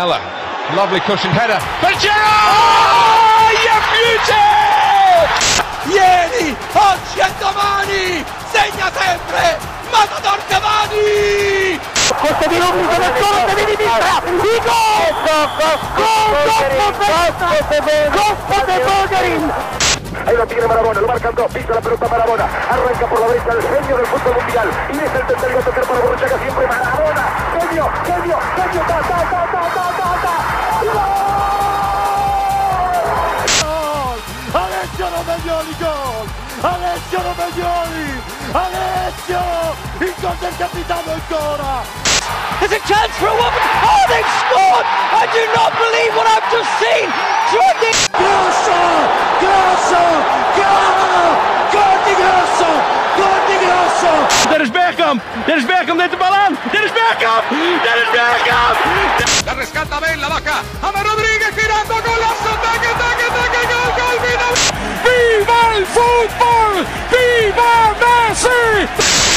Mella, lovely cushioned header. But Gerrard! You beauty! Ieri, oggi e domani, segna sempre, Matador Cavani! Questo di Rubio del solo di sinistra, di gol! Gol, gol de Bulgarin! Ahí lo tiene Marabona, lo marcan dos, pisa la pelota Marabona, arranca por la derecha el genio del fútbol mundial, y es el tercero a tocar para Borruchaga siempre Marabona, genio, genio, genio, ta, ta, ta, ta, ta, ta, ta, Alessio Romagnoli gol! Alessio Romagnoli! Alessio! Il gol del capitano ancora! There's a chance for a woman. Oh, they've scored! I do not believe what I've just seen. Jordi Grosso! Grosso! Gol! Gol di Grosso! Gol di Grosso! Dennis Bergkamp! Dennis Bergkamp neemt de bal aan! Dennis Bergkamp! Dennis Bergkamp! La rescata Ben, la baja. Ama Rodríguez girando, golazo, taque, taque, taque, gol, gol, final. Viva el fútbol! Viva Messi!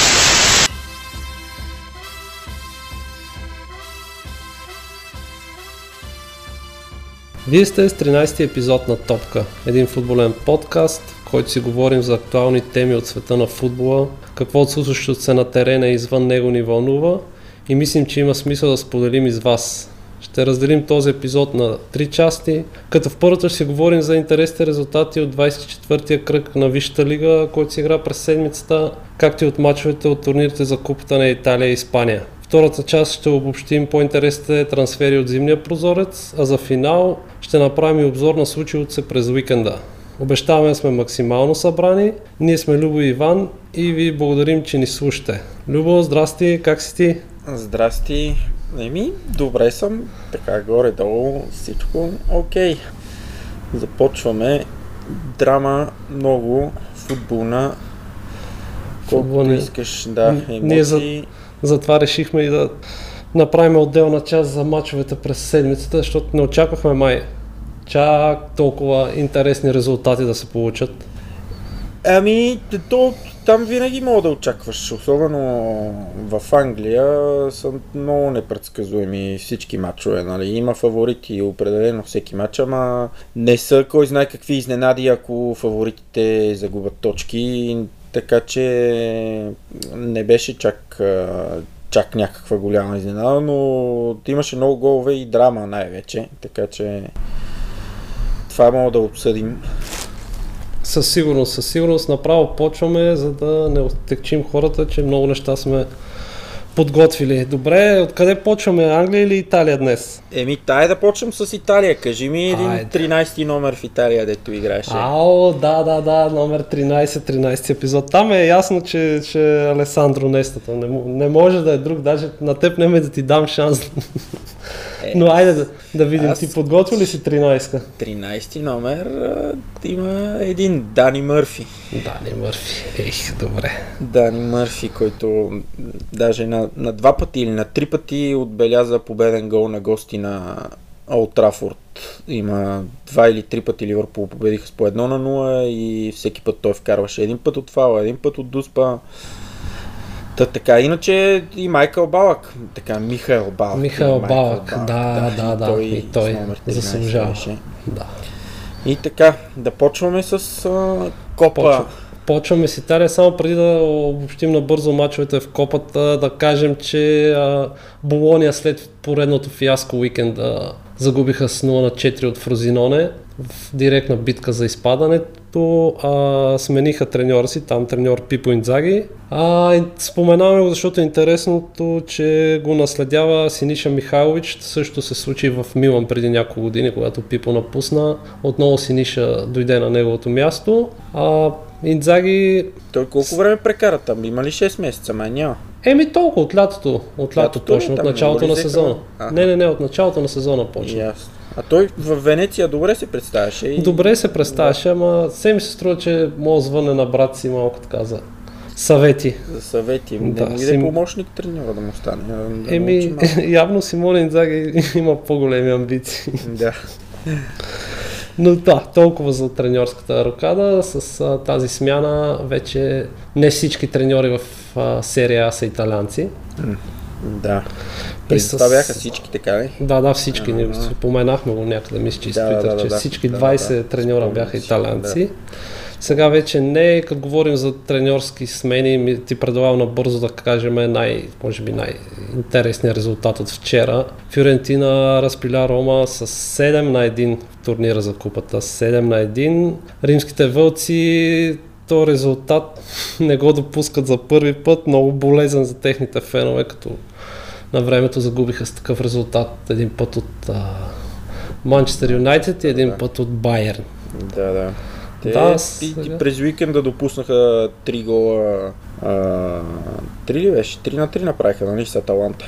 Вие сте с 13-ти епизод на Топка, един футболен подкаст, в който си говорим за актуални теми от света на футбола, какво от случващото се на терена и извън него ни вълнува и мислим, че има смисъл да споделим и с вас. Ще разделим този епизод на три части, като в първата ще си говорим за интересните резултати от 24-я кръг на Висшата лига, който се игра през седмицата, както и от мачовете от турнирите за Купата на Италия и Испания. Втората част ще обобщим по-интересните трансфери от зимния прозорец, а за финал ще направим и обзор на случилото се през уикенда. Обещаваме сме максимално събрани. Ние сме Любо и Иван и ви благодарим, че ни слушате. Любо, здрасти, как си ти? Здрасти. Еми, добре съм. Така горе-долу всичко окей. Започваме. Драма много, футболна. Колкото Футболни. искаш, да, емоции. ние за- Затова решихме и да направим отделна част за мачовете през седмицата, защото не очаквахме май чак толкова интересни резултати да се получат. Ами, то, там винаги мога да очакваш, особено в Англия са много непредсказуеми всички матчове, нали? Има фаворити определено всеки матч, ама не са кой знае какви изненади, ако фаворитите загубят точки, така че не беше чак, чак някаква голяма изненада, но имаше много голове и драма най-вече, така че това мога да обсъдим. Със сигурност, със сигурност направо почваме, за да не отекчим хората, че много неща сме подготвили. Добре, откъде почваме? Англия или Италия днес? Еми, тай да почнем с Италия. Кажи ми един Айде. 13-ти номер в Италия, дето играеше. Ао, да, да, да, номер 13, 13 епизод. Там е ясно, че, че Алесандро Нестата. Не, не може да е друг, даже на теб не ме да ти дам шанс. Е, Но айде да, да видим, аз- ти подготвил ли си 13-ка? 13-ти номер а, има един Дани Мърфи. Дани Мърфи. Ех, добре. Дани Мърфи, който даже на, на два пъти или на три пъти отбеляза победен гол на гости на Олд Трафорд. Има два или три пъти Ливърпул победиха с по едно на 0 и всеки път той вкарваше един път от фала, един път от Дуспа. Та така, иначе и Майкъл Балък, така Михаил Балък. Михаил или Балък, да, да, да, той, и той с номер 13 заслужава. беше. Да. И така, да почваме с а, Копа. Почва. Почваме с Италия, само преди да обобщим набързо мачовете в Копата, да кажем, че а, Болония след поредното фиаско уикенда загубиха с 0 на 4 от Фрозиноне в директна битка за изпадането. А, смениха треньора си, там треньор Пипо Инзаги. А, споменаваме го, защото е интересното, че го наследява Синиша Михайлович. Също се случи в Милан преди няколко години, когато Пипо напусна. Отново Синиша дойде на неговото място. А, Инзаги, Той колко време прекара там? Има ли 6 месеца? Май няма. еми толкова от лятото, от лятото Лятото почна, от началото на сезона. Аха. Не, не, не, от началото на сезона почна. Ясно. А той в Венеция добре се представяше. И... Добре се представяше, ама все ми се струва, че мога звъне на брат си малко така за съвети. За съвети. Да, не си- си... помощник треньора да му стане. Да, Еми, явно Симон Инзаги има по-големи амбиции. да. Но да, толкова за треньорската рокада. С а, тази смяна вече не всички треньори в а, серия А са италианци. Да. И И с- това бяха всички, така ли? Да, да, всички. Ние си споменахме го някъде, мисля, че Да, да, изтвитах, да, че да, всички да, 20 да. треньора бяха си, италианци. Сега вече не, като говорим за треньорски смени, ми- ти предлагам набързо да кажем най, може би най-интересният резултат от вчера. Фюрентина разпиля Рома с 7 на 1 в турнира за купата. 7 на 1. Римските вълци то резултат не го допускат за първи път. Много болезен за техните фенове, като на времето загубиха с такъв резултат един път от Манчестър Юнайтед и един Да. път от Байерн. Да, да. Те Да, да, сега- и, и през уикенда допуснаха 3 гола. А, 3 ли беше? 3 на 3 направиха, нали, с Аталанта.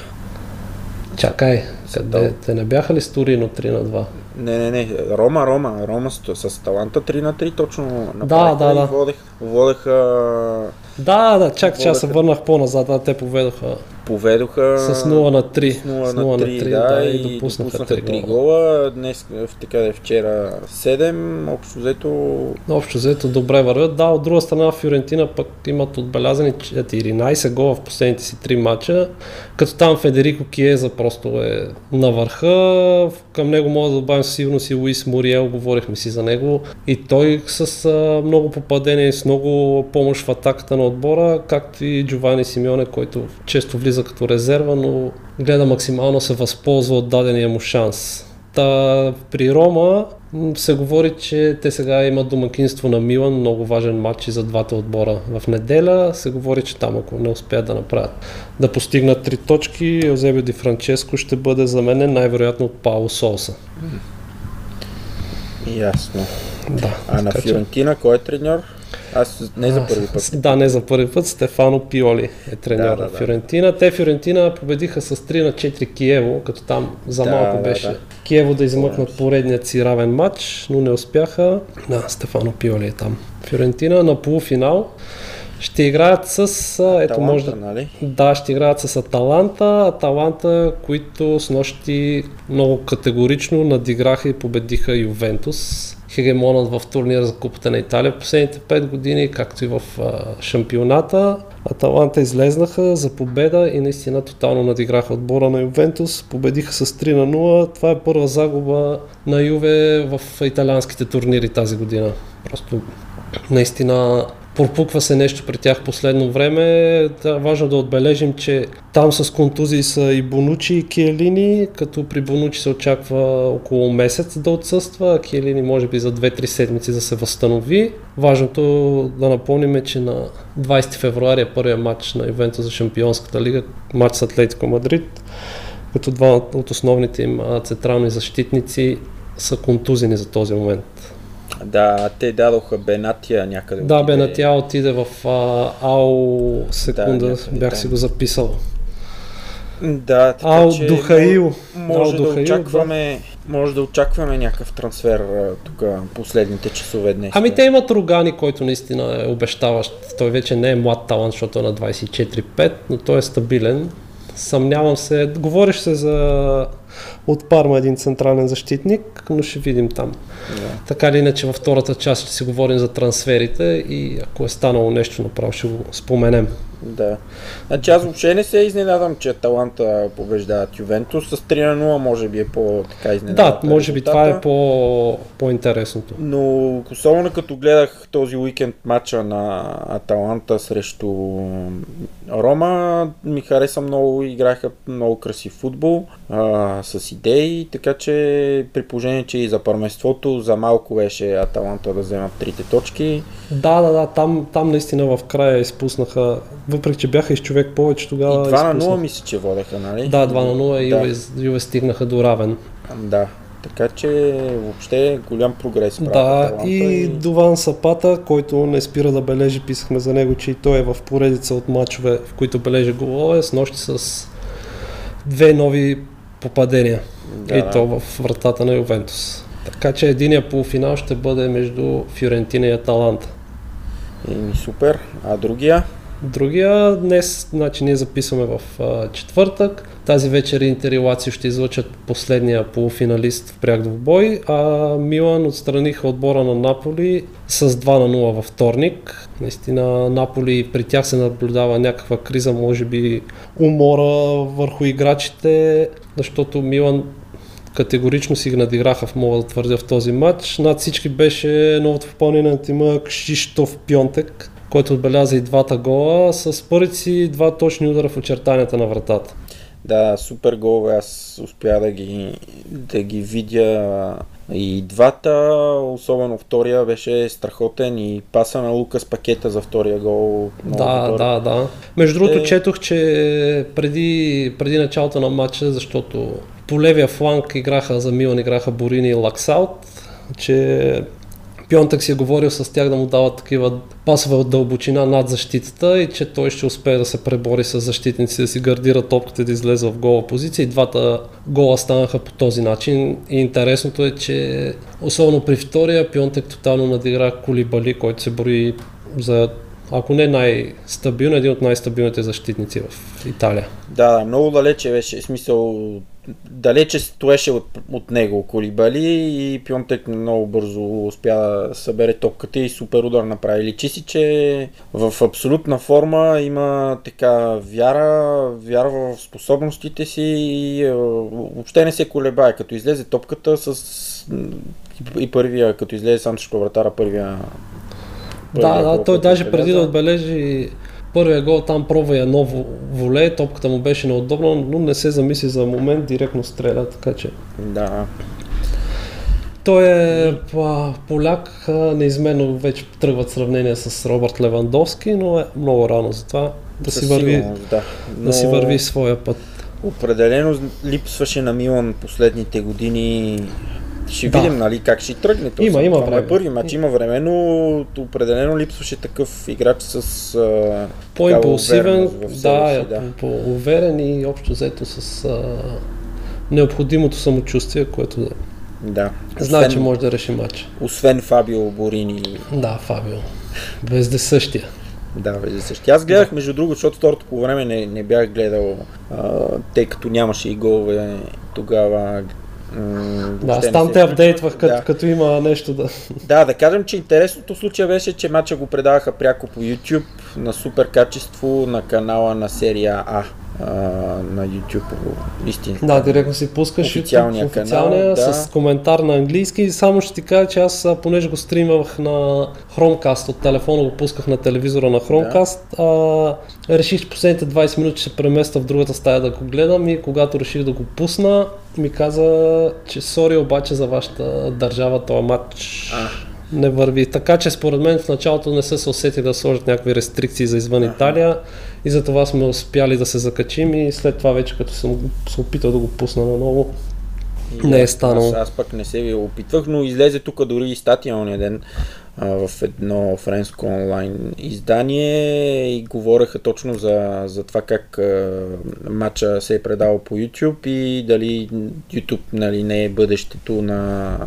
Чакай, къде? Те не бяха ли с Торино 3 на 2? Не, не, не. Рома, Рома. Рома с, с Аталанта 3 на 3 точно направиха да, и да. Водех, водеха, Да, да, чак, че аз се Водеха- върнах по-назад, да, те поведоха поведоха с 0 на 3. с 0 С на 0 3, да, и допуснаха 3 гола. гола. Днес, така да е вчера 7, общо взето Общо взето добре вървят. Да, от друга страна Фюрентина пък имат отбелязани 14 гола в последните си 3 мача, като там Федерико Киеза просто е на върха. Към него мога да добавим със сигурност и Луис Мориел, говорихме си за него. И той с а, много попадения с много помощ в атаката на отбора, както и Джовани Симеоне, който често влиза като резерва, но гледа максимално се възползва от дадения му шанс. Та, при Рома се говори, че те сега имат домакинство на Милан, много важен матч и за двата отбора. В неделя се говори, че там ако не успеят да направят да постигнат три точки, Йозебио Ди Франческо ще бъде заменен най-вероятно от Пауло Солса. ясно. Да, А на Фиорентина кой е треньор? Аз не за първи път. Да, не за първи път. Стефано Пиоли е треньор Да, на да, да. Фиорентина. Те Фиорентина победиха с 3 на 4 Киево, като там за Да, малко беше да. Киево да измъкнат поредният си равен матч, но не успяха. Да, Стефано Пиоли е там. Фиорентина на полуфинал ще играят с... а, Ето може да... нали? Да, ще играят с Аталанта. Аталанта, които с нощи много категорично надиграха и победиха Ювентус. Хегемонът в турнира за Купата на Италия последните 5 години, както и в шампионата. Аталанта излезнаха за победа и наистина тотално надиграха отбора на Ювентус. Победиха с 3 на 0. Това е първа загуба на Юве в италианските турнири тази година. Просто наистина пропуква се нещо при тях последно време. Да, важно да отбележим, че там с контузии са и Бонучи и Киелини, като при Бонучи се очаква около месец да отсъства, а Киелини може би за 2-3 седмици да се възстанови. Важното да напомним е, че на 20 февруари е първият матч на Ювентус за Шампионската лига, матч с Атлетико Мадрид, като два от основните им централни защитници са контузени за този момент. Да, те дадоха Бенатия някъде. Да, отиде. Бенатия отиде в а, АО секунда, някъде бях там. си го записал. Да, така Ао че Духаил. Може Ао да Духаил, очакваме, може да очакваме някакъв трансфер тук последните часове днес. Ами те имат Рогани, който наистина е обещаващ. Той вече не е млад талант, защото е на 24-5, но той е стабилен. Съмнявам се, говориш се за от Парма един централен защитник, но ще видим там. Да. Така или иначе във втората част ще си говорим за трансферите и ако е станало нещо направо ще го споменем. Да. Значи аз въобще не се изненадам, че Таланта побеждават Ювентус. С 3 на 0 може би е по-така Да, изненадата може би това е по, по-интересното. Но особено като гледах този уикенд матча на Аталанта срещу Рома, ми хареса много, играха много красив футбол, а, с идеи, така че при положение, че и за първенството за малко беше Аталанта да вземат трите точки. Да, да, да, там, там наистина в края изпуснаха, въпреки че бяха из човек повече И тогава. 2 на 0 изпуснаха. мисля, че водеха, нали? Да, 2 на 0 и Да. Юве, Юве стигнаха до равен. Да, така че въобще голям прогрес прави Да, Аталанта и Дован Сапата, който не спира да бележи, писахме за него, че и той е в поредица от мачове, в които бележи голове, с нощи с две нови попадения. Да, и да. то в вратата на Ювентус. Така че единия полуфинал ще бъде между Фиорентина и Аталанта. Супер. А другия? другия. Днес, значи, ние записваме в а, четвъртък. Тази вечер Интер и Лацио ще излъчат последния полуфиналист в пряк двубой, а Милан отстраниха отбора на Наполи с 2 на 0 във вторник. Наистина Наполи при тях се наблюдава някаква криза, може би умора върху играчите, защото Милан категорично си надиграха, мога да твърдя в този матч. Над всички беше новото попълнение на тима Кшиштов Пьонтек, който отбеляза и двата гола с първите си два точни удара в очертанията на вратата. Да, супер голове, аз успя да ги, да ги видя и двата, особено втория беше страхотен и паса на Лукас пакета за втория гол. Да, добър. да, да. Между другото, Е. четох, че преди, преди началото на матча, защото по левия фланг играха за Милан, играха Борини и Лаксаут, че Пионтък си е говорил с тях да му дават такива пасове от дълбочина над защитата и че той ще успее да се пребори с защитници, да си гардира топката да излезе в гола позиция. И двата гола станаха по този начин. И интересното е, че особено при втория Пионтек тотално надигра Колибали, който се брои за ако не най-стабилен, един от най-стабилните защитници в Италия. Да, много далече беше, в смисъл, далече стоеше от, от него Колибали и Пионтек много бързо успя да събере топката и супер удар направи. Личи си, че в абсолютна форма има така вяра, вярва в способностите си и е, въобще не се колебае. Като излезе топката с и- и първия, като излезе сам срещу вратара, първия Да, първия да, гол, той даже преди да отбележи първия гол, там пробва едно во- воле, топката му беше неудобна, но не се замисли за момент, директно стреля, така че. Да, Той е а, поляк, а, неизменно вече тръгват сравнения с Робърт Левандовски, но е много рано за това да си върви, да. да си Но- върви своя път. Определено липсваше на Милан последните години. Ще Да. видим, нали, как ще тръгне. То Има, има това му време. Е първи матч, има време, но определено липсваше такъв играч с а, По-импулсивен, да, си, да. по-уверен и общо взето с а, необходимото самочувствие, което да да. знае, Освен- че може да реши матча. Освен Фабио Борини. Да, Фабио. Без да е същия. Да, везе същи. Аз гледах, между другото, защото второто по време не, не бях гледал, а, тъй като нямаше и голове тогава. М, Да, аз там те апдейтвах, като, Да. като има нещо да... Да, да кажем, че интересното случая беше, че матча го предаваха пряко по YouTube на супер качество на канала на серия А. а на YouTube истинска. Да, директно си пускаш Официалния YouTube, официалния, канал, да. с коментар на английски. И Само ще ти кажа, че аз, понеже го стримах на Chromecast от телефона, го пусках на телевизора на Chromecast, а, реших, че последните 20 минути ще се преместа в другата стая да го гледам и когато реших да го пусна, ми каза, че сори обаче за вашата държава този матч А. не върви. Така че според мен в началото не са се усетили да сложат някакви рестрикции за извън Италия и затова сме успяли да се закачим и след това вече като съм се опитал да го пусна наново, И не е станало. Аз, аз пък не се ви опитвах, но излезе тук дори и статия ония ден а, в едно френско онлайн издание и говореха точно за, за това как а, матча се е предавал по YouTube и дали YouTube нали, не е бъдещето на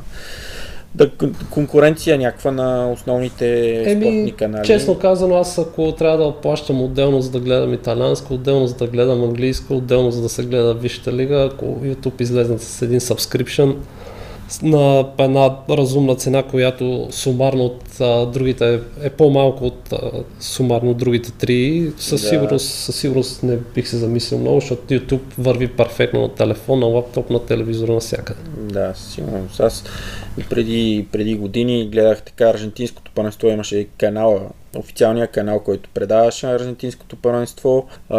да, кон- конкуренция някаква на основните спортни канали. честно казано, аз ако трябва да плащам отделно за да гледам италианско, отделно за да гледам английско, отделно за да се гледа Висшата лига, ако YouTube излезнат с един subscription на една разумна цена, която сумарно от а, другите е, по-малко от а, сумарно от другите три, със, Да. сигурност, със сигурност не бих се замислил много, защото YouTube върви перфектно на телефон, на лаптоп, на телевизора, навсякъде. Да, със сигурност. Аз преди, преди години гледах така аржентинското първенство, имаше канала, официалния канал, който предаваше аржентинското първенство а,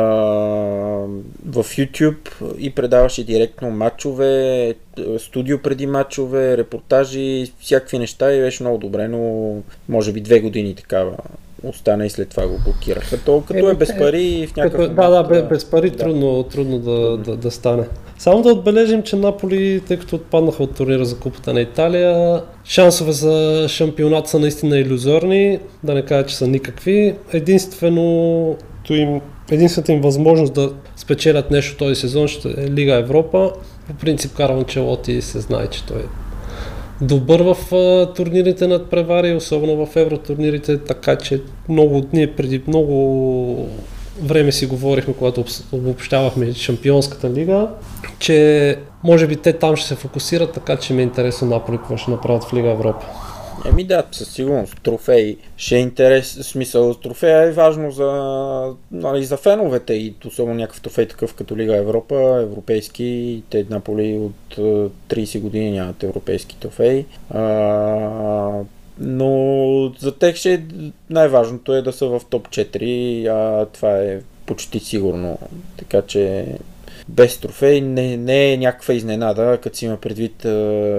в YouTube и предаваше директно матчове, студио преди матчове, репортажи, всякакви неща и беше много добре, но може би две години такава остана и след това го блокираха. То като Еми, е без те- пари в някакъв Като, да, да, без пари да. трудно, трудно да, да, да стане. Само да отбележим, че Наполи, тъй като отпаднаха от турнира за Купата на Италия, шансове за шампионат са наистина иллюзорни, да не кажа, че са никакви. Единствено, им, единствената им възможност да спечелят нещо този сезон ще е Лига Европа. По принцип Карл Анчелоти се знае, че той добър в турнирите над превари, особено в евротурнирите, така че много ние преди много време си говорихме, когато обобщавахме Шампионската лига, че може би те там ще се фокусират, така че ми е интересно Наполи какво ще направят в Лига Европа. Еми да, със сигурност. Трофей ще е интерес, смисъл, трофея е важно за, нали, за феновете и особено някакъв трофей такъв като Лига Европа, европейски, те Наполи от 30 години нямат европейски трофей. А, но за тях ще е, най-важното е да са в топ 4, а това е почти сигурно. Така че без трофей не, не е някаква изненада, като си има предвид а,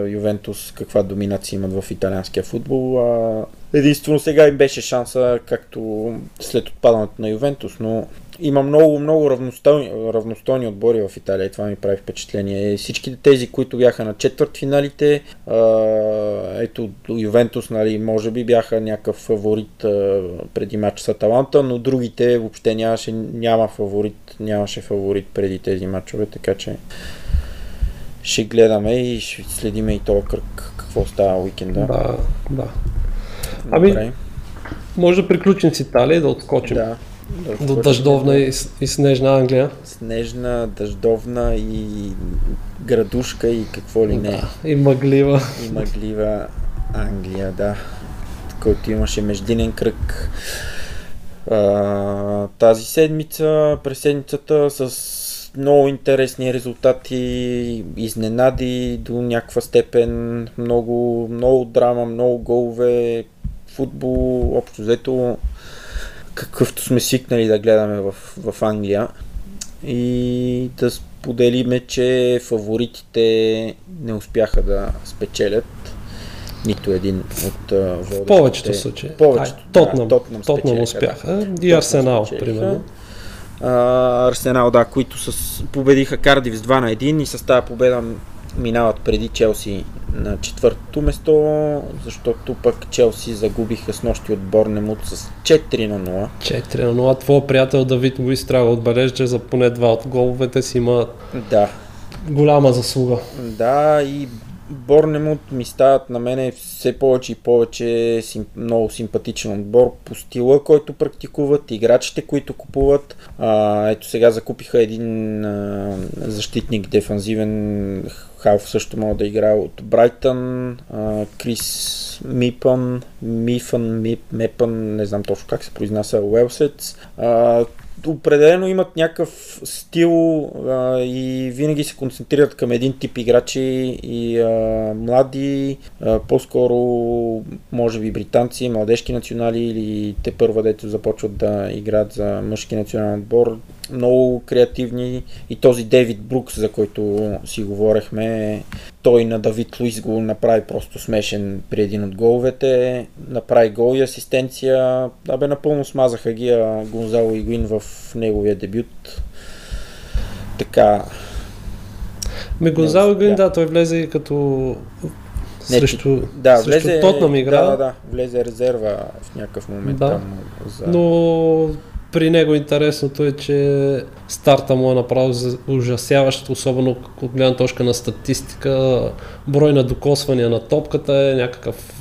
Ювентус каква доминация имат в италианския футбол. А, единствено сега им беше шанса, както след отпадането на Ювентус, но има много, много равностойни, равностойни отбори в Италия и това ми прави впечатление. Всичките тези, които бяха на четвърт финалите, ето Ювентус, нали, може би бяха някакъв фаворит преди матч с Аталанта, но другите въобще нямаше, няма фаворит, нямаше фаворит преди тези матчове, така че ще гледаме и ще следиме и този кръг, какво става уикенда. Да, да. Ами, може да приключим с Италия и да отскочим. Да. До дъждовна и, и снежна Англия. Снежна, дъждовна и градушка и какво ли не. Да, и мъглива. И мъглива Англия, да. Който имаше междинен кръг. А, тази седмица, през седмицата с много интересни резултати, изненади до някаква степен, много, много драма, много голове, футбол, общо взето какъвто сме свикнали да гледаме в, в Англия. И да споделиме, че фаворитите не успяха да спечелят нито един от водещите. В повечето случаи. Повечето. Ай, Тотнам, да, Тотнам, Тотнам успяха. И Арсенал, примерно. А, Арсенал, да, които с, победиха Кардив с 2 на 1 и с тази победа минават преди Челси на четвъртото место, защото пък Челси загубиха с нощи от Борнемут с 4 на 0. 4 на 0. Твоя приятел Давид Луис трябва отбележи, че за поне два от головете си има да. голяма заслуга. Да, и Борнемут ми стават на мене все повече и повече сим, много симпатичен отбор по стила, който практикуват, играчите, които купуват. А, ето сега закупиха един а, защитник дефанзивен Халф също мога да играе от Брайтън, Крис Мипън, Мифън, Мип, Мепън, не знам точно как се произнася, Уелсец. Определено имат някакъв стил а, и винаги се концентрират към един тип играчи и а, млади, а, по-скоро може би британци, младежки национали или те първа дето започват да играят за мъжки национален отбор. Много креативни и този Дейвид Брукс, за който си говорехме, той на Давид Луис го направи просто смешен при един от головете. Направи гол и асистенция. Абе, напълно смазаха ги а Гонзало Игуин в неговия дебют. Така. Ме Гонзало Игуин, да. той влезе и като срещу, да, срещу влезе, Тотнам игра. Да, да, да, влезе резерва в някакъв момент да. там. За... Но при него интересното е, че старта му е направо ужасяващ, особено от гледна точка на статистика. Брой на докосвания на топката е някакъв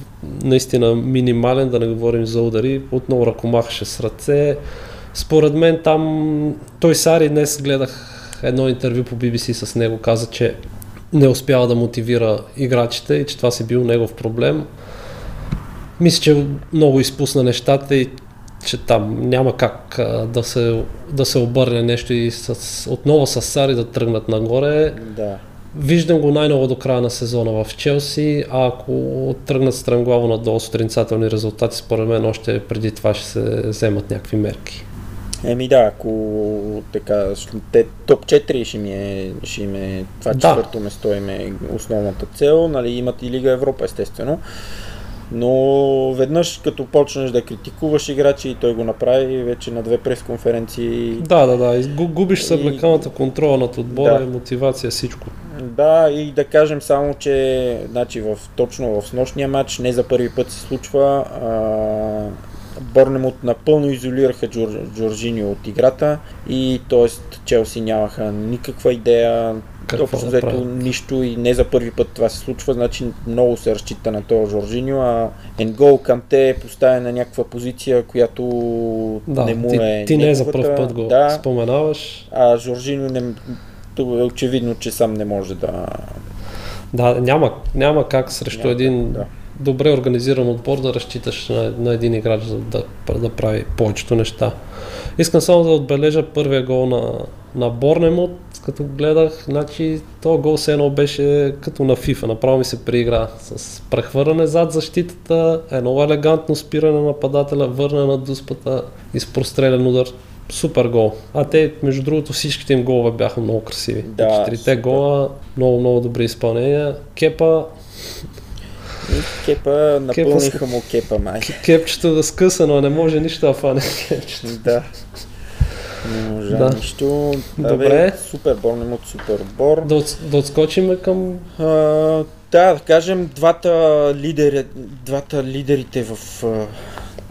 наистина минимален, да не говорим за удари. Отново ръкомахаше с ръце. Според мен там, той Сари днес гледах едно интервю по BBC с него, каза, че не успява да мотивира играчите и че това си бил негов проблем. Мисля, че много изпусна нещата и че там няма как а, да, се, да се обърне нещо и с, отново с Сари да тръгнат нагоре. Да. Виждам го най-ново до края на сезона в Челси, а ако тръгнат странглаво надолу с отрицателни резултати, според мен още преди това ще се вземат някакви мерки. Еми да, ако така, те, топ 4 ще ми е, ще им е това Да. четвърто место им е основната цел, нали, имат и Лига Европа естествено. Но веднъж като почнеш да критикуваш играчи и той го направи вече на две пресконференции. Да, да, да. Гу- Губиш съблекалната контрола над отбора, Да. и мотивация, всичко. Да, и да кажем само, че значи, в, точно в снощния матч не за първи път се случва. А, Борнемут напълно изолираха Джор, Джорджини от играта и т.е. Челси нямаха никаква идея. Какво общо да взето нищо и не за първи път това се случва, значи много се разчита на този Жоржиньо, а Енгол Канте е поставен на някаква позиция, която Да, не му ти, е ти не за неговата. първ път го да, споменаваш. а Жоржиньо не, е очевидно, че сам не може да... Да, няма, няма как срещу Няма един да. добре организиран отбор да разчиташ на, на един играч за да, да прави повечето неща. Искам само да отбележа първия гол на, на Борнемот, като гледах, значи то гол все едно беше като на FIFA, направо ми се преигра с прехвърляне зад защитата, едно елегантно спиране на нападателя, върна на дуспата и с прострелен удар. Супер гол. А те, между другото, всичките им голове бяха много красиви. Да, Четирите супер. гола, много, много добри изпълнения. Кепа, И кепа, напълниха му кепа май. кепчето да скъса, но не може нищо да фане кепчето. Да. Не можа Да. нищо. Добре. супер Борнемот, супер отбор. Да, от, да отскочим към... А, да, да кажем, двата, лидери, двата лидерите в...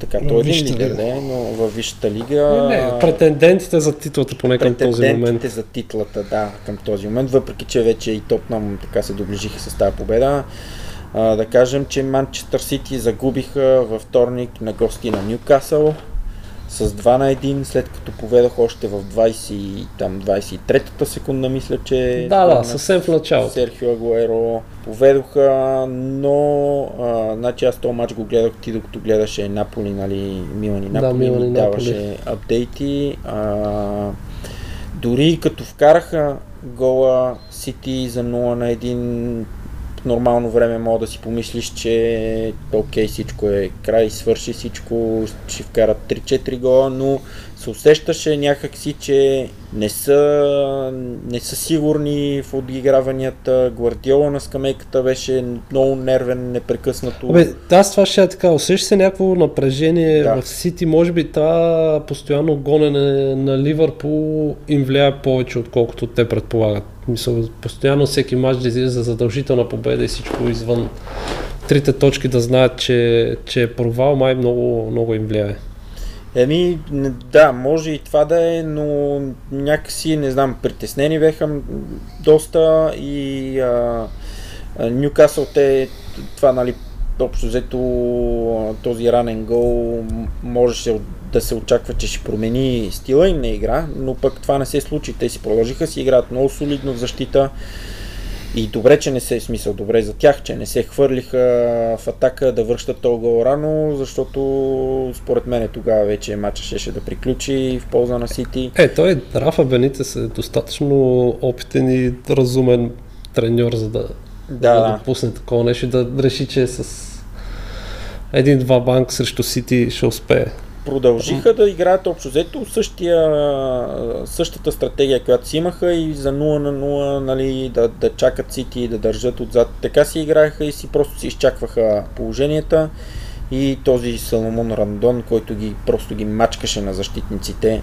Така, той е един лидер, лига. не, но във Висшата лига... Не, не, претендентите за титлата поне към този момент. претендентите за титлата, да, към този момент, въпреки че вече и Тотнам така се доближиха с тази победа. А, да кажем, че Манчестър Сити загубиха във вторник на гости на Ньюкасъл с 2 на 1, след като поведох още в 20, и там 23-та секунда, мисля, че... Да, да, съвсем в началото. Серхио Агуеро поведоха, но а, значи аз този матч го гледах ти докато гледаше Наполи, нали, Милан и Да, Наполи, Милан и ми даваше апдейти. А, дори като вкараха гола Сити за 0 на 1 в нормално време мога да си помислиш, че окей, всичко е край, свърши всичко, ще вкарат 3-4 гола, но се усещаше някакси, че не са, не са сигурни в отиграванията. Гвардиола на скамейката беше много нервен, непрекъснато. Абе, аз това ще е така. Усеща се някакво напрежение Да. в Сити. Може би това постоянно гонене на Ливърпул им влияе повече, отколкото те предполагат. Мисъл, постоянно всеки матч да излиза за задължителна победа и всичко извън трите точки да знаят, че, че е провал, май много, много им влияе. Еми, да, може и това да е, но някакси, не знам, притеснени беха м, доста и Ньюкасъл те, това нали, общо взето този ранен гол можеше да се очаква, че ще промени стила им на игра, но пък това не се случи. Те си продължиха си играят много солидно в защита. И добре, че не се е смисъл, добре за тях, че не се хвърлиха в атака да връщат гол рано, защото според мен тогава вече матча щеше да приключи в полза на Сити. Е, той Рафа Бенитес е достатъчно опитен и разумен треньор, за да, Да, да, да. да пусне такова нещо и да реши, че с един-два банк срещу Сити ще успее. Продължиха да играят общо взето същия, същата стратегия, която си имаха и за 0 на 0, нали, да, да чакат Сити да държат отзад. Така си играеха и си просто си изчакваха положенията и този Саломон Рандон, който ги просто ги мачкаше на защитниците.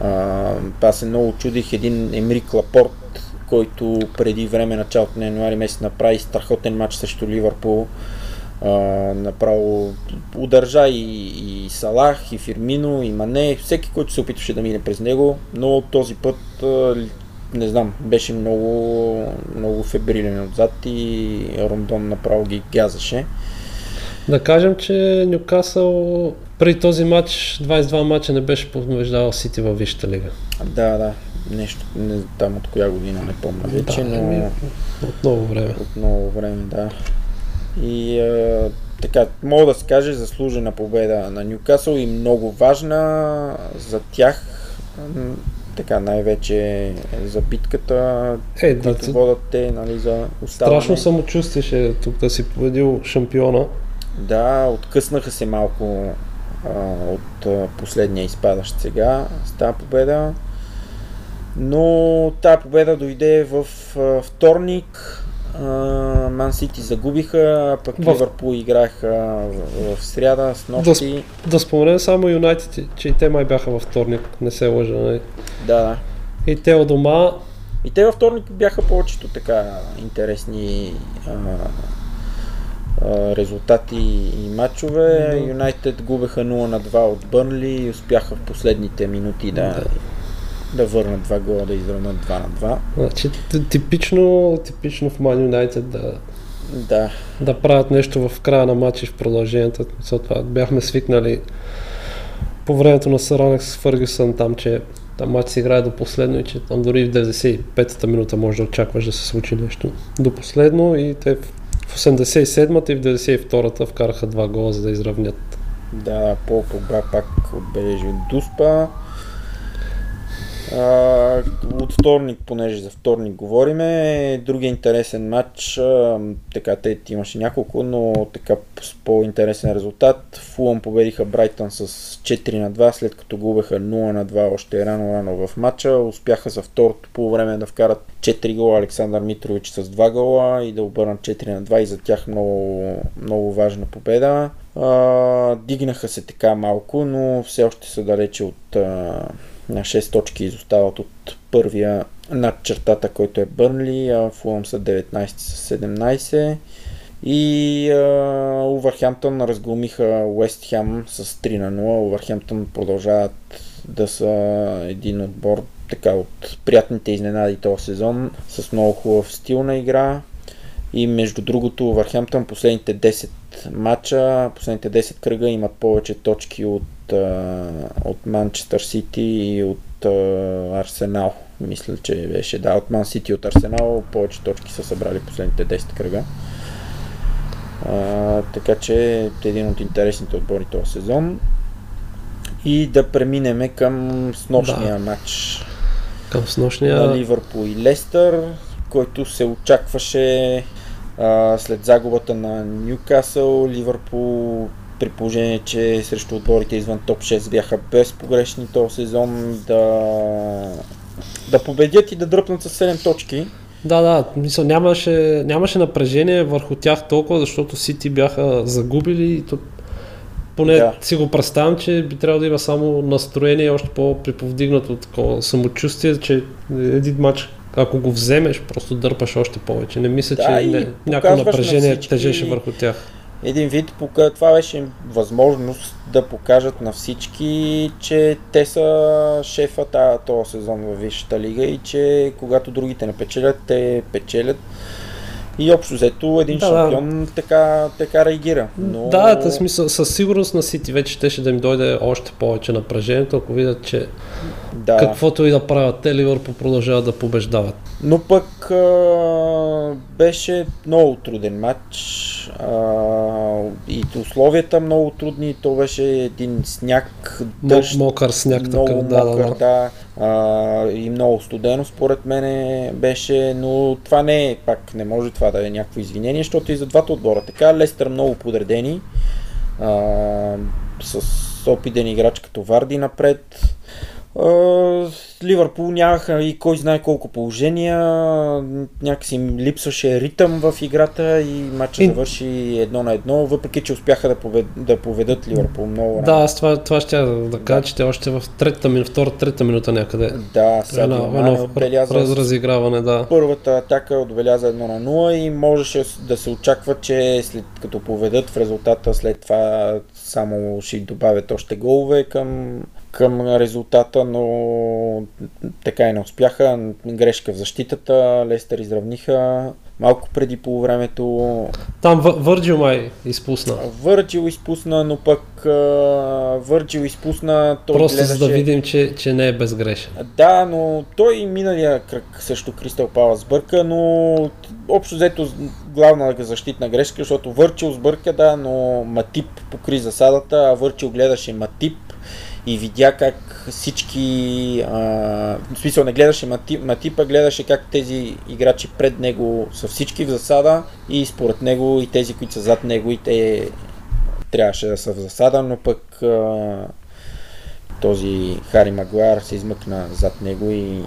А, аз се много чудих един Емрик Лапорт, който преди време, началото на януари месец, направи страхотен матч срещу Ливърпул. А, направо удържа и, и Салах, и Фирмино, и Мане, всеки, който се опитваше да мине през него, но този път а, не знам, беше много, много фебрилен отзад и Рондон направо ги газаше. Да кажем, че Нюкасъл при този матч, 22 матча не беше побеждавал Сити във Висшата лига. Да, да, нещо, не, там от коя година не помня вече, Да, но От много време. от много време, да. И а, така, мога да се каже заслужена победа на Ньюкасъл и много важна за тях. Така, най-вече за битката, Е, да, които водят те, нали, за оставане. страшно самочувствие ще е тук да си победил шампиона. Да, откъснаха се малко а, от а, последния изпадащ сега с тази победа. Но тази победа дойде в а, вторник. Ман Сити загубиха, а пък В- Ливърпул играеха в, в сряда с Да, нощи. сп- да споменем само Юнайтед, че и те май бяха във вторник, не се лъжа. Нали? Да, да. И те от дома, И те във вторник бяха повечето така интересни а, а, резултати и матчове. Юнайтед губеха 0 на 2 от Бърнли и успяха в последните минути да, да върнат два гола, да изравнат 2 на 2. Значи, типично, типично в Man United да, Да, да правят нещо в края на матча и в продължението. Това бяхме свикнали по времето на Сър Алекс Фъргюсън там, че там матч се играе до последно и че там дори в 95-та минута може да очакваш да се случи нещо до последно и те в в 87-та и в 92-та вкараха два гола, за да изравнят. да, Пол Погба пак отбележи от Дуспа. А, от вторник, понеже за вторник говориме, другия интересен матч, а, така те имаше няколко, но така с по-интересен резултат. Фулъм победиха Брайтън с 4 на 2, след като губеха 0 на 2 още рано-рано в матча. Успяха за второто по време да вкарат 4 гола Александър Митрович с 2 гола и да обърнат 4 на 2 и за тях много, много важна победа. А, дигнаха се така малко, но все още са далече от на 6 точки изостават от първия над чертата, който е Бърнли, а Фулъм са 19 с 17. И Увърхемптън разгромиха Уест Хем с 3 на 0. Увърхемптън продължават да са един отбор така от приятните изненади този сезон с много хубав стил на игра. И между другото, Върхемптън последните 10 матча, последните 10 кръга имат повече точки от, от Манчестър Сити и от Арсенал. Мисля, че беше да, от Ман Сити от Арсенал повече точки са събрали последните 10 кръга. А, така че е един от интересните отбори този сезон. И да преминеме към снощния Да. матч Към снощния... на Ливърпул и Лестър, който се очакваше а, след загубата на Ньюкасъл. Ливърпул при положение, че срещу отборите извън топ 6 бяха безпогрешни този сезон да, да победят и да дръпнат с 7 точки. Да, да, мисля, нямаше, нямаше напрежение върху тях толкова, защото Сити бяха загубили и то, поне Да. си го представям, че би трябвало да има само настроение още по-приповдигнато такова самочувствие, че един матч, ако го вземеш, просто дърпаш още повече. Не мисля, Да, че не, някакво показваш на напрежение всички- тежеше върху тях. Един вид, това беше възможност да покажат на всички, че те са шефа този сезон във Висшата лига и че когато другите не печелят, те печелят. И общо взето един Да, шампион така, така реагира. Но... Да, в смисъл, със сигурност на Сити вече щеше да им дойде още повече напрежението, ако видят, че да. каквото и да правят, те Ливърпул продължават да побеждават. Но пък а, беше много труден матч а, и условията много трудни. То беше един сняг, дъжд, Мокър сняг много такъв, да, да, мокър, да. да. А, и много студено според мен беше, но това не е, пак не може това да е някакво извинение, защото и за двата отбора така, Лестър много подредени, а, с опитен играч като Варди напред. А, Ливърпул нямаха и кой знае колко положения, някакси им липсваше ритъм в играта и матчът И- завърши едно на едно, въпреки че успяха да, повед, да поведат Ливърпул много рано. Да, аз това, това ще да кажа, че те още в третата минута, втора, трета минута някъде. Да, Садио Едно, едно отбеляза раз, с разиграване, да. първата атака отбеляза 1 на 0 и можеше да се очаква, че след като поведат в резултата, след това само ще добавят още голове към, към резултата, но така и не успяха. Грешка в защитата, Лестър изравниха малко преди полувремето. Там Вър- Върджил май изпусна. Върджил изпусна, но пък Върджил изпусна, той Просто гледаше... за да видим, че, че не е безгрешен. Да, но той и миналия кръг също Кристал Палас сбърка, но общо взето главна защитна грешка, защото Върчил сбърка, да, но Матип покри засадата, а Върчил гледаше Матип и видя как всички, а, в смисъл не гледаше Матип, Матипа, гледаше как тези играчи пред него са всички в засада и според него и тези, които са зад него и те трябваше да са в засада, но пък а, този Хари Магуар се измъкна зад него и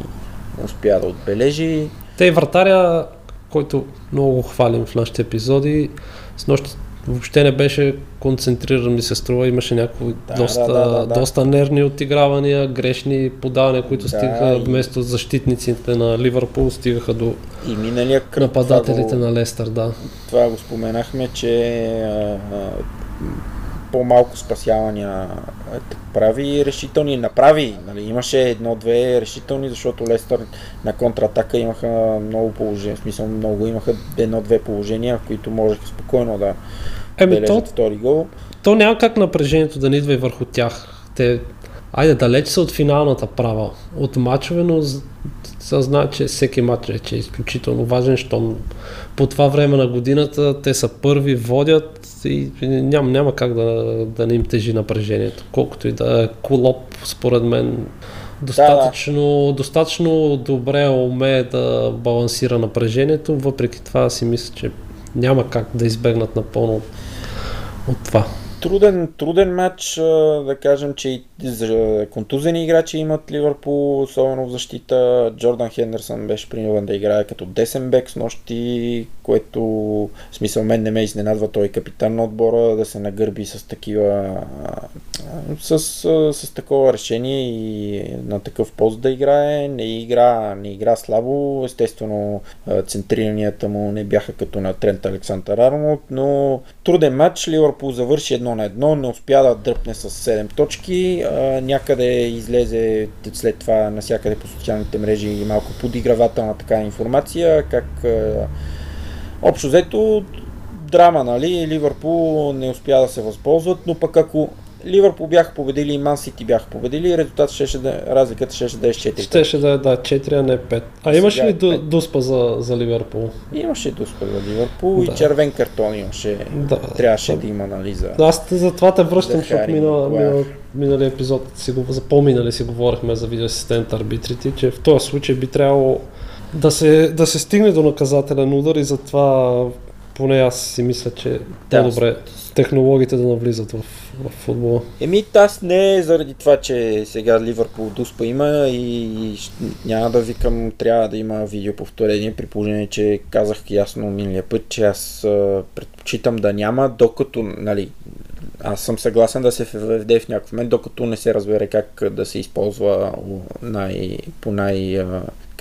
успя да отбележи. Те вратаря, който много го хвалим в нашите епизоди, с нощи въобще не беше концентриран, ми се струва. Имаше някои Да, доста, да, да, да, доста нервни отигравания, грешни подавания, които Да, стигаха и- вместо защитниците на Ливърпул, стигаха до И миналия кръг нападателите го, на Лестър, да. това го споменахме, че а, а, по-малко спасявания прави решителни, направи. Нали, имаше едно-две решителни, защото Лестър на контратака имаха много положения, в смисъл много имаха едно-две положения, в които можеха спокойно да Еми, то, втори гол. то няма как напрежението да не идва и върху тях. Те, айде, далеч са от финалната права. От мачове, но знае, че всеки матч е, е изключително важен, щом по това време на годината те са първи, водят и няма, няма как да, да не им тежи напрежението. Колкото и да е Кулоп, според мен, достатъчно, достатъчно добре умее да балансира напрежението, въпреки това си мисля, че няма как да избегнат напълно от, това. Труден, труден матч, да кажем, че и за контузени играчи имат Ливърпул, особено в защита. Джордан Хендерсън беше принуден да играе като десен бек с нощи, което в смисъл мен не ме изненадва, той е капитан на отбора, да се нагърби с такива с, а, с такова решение и на такъв пост да играе. Не игра, не игра слабо, естествено центриранията му не бяха като на Трент Александър Арнолд, но труден матч, Ливърпул завърши едно на едно, не успя да дръпне с 7 точки, някъде излезе след това насякъде по социалните мрежи и малко подигравателна така информация, как общо взето драма, нали, Ливърпул не успя да се възползват, но пък ако Ливърпул бяха победили и Ман Сити бяха победили, резултатът ще, да, разликата ще, да е с 4. Щеше да е да, 4, а не 5. А имаше ли е ду, пет. дуспа за, за Ливърпул? Имаше дуспа за Ливърпул Да. и червен картон имаше. Да. Трябваше да има, нали, за... Аз те- за това те връщам, За защото Магуайр. минал, миналия епизод, си го, за по-минали си говорихме за видеоасистент арбитрите, че в този случай би трябвало да се, да се стигне до наказателен удар и затова поне аз си мисля, че Да. по-добре технологиите да навлизат в, в футбола. Еми, аз не заради това, че сега Ливърпул дуспа има и няма да викам, трябва да има видео повторение, при положение, че казах ясно миналия път, че аз предпочитам да няма, докато, нали, аз съм съгласен да се въведе в някакъв момент, докато не се разбере как да се използва най, по най-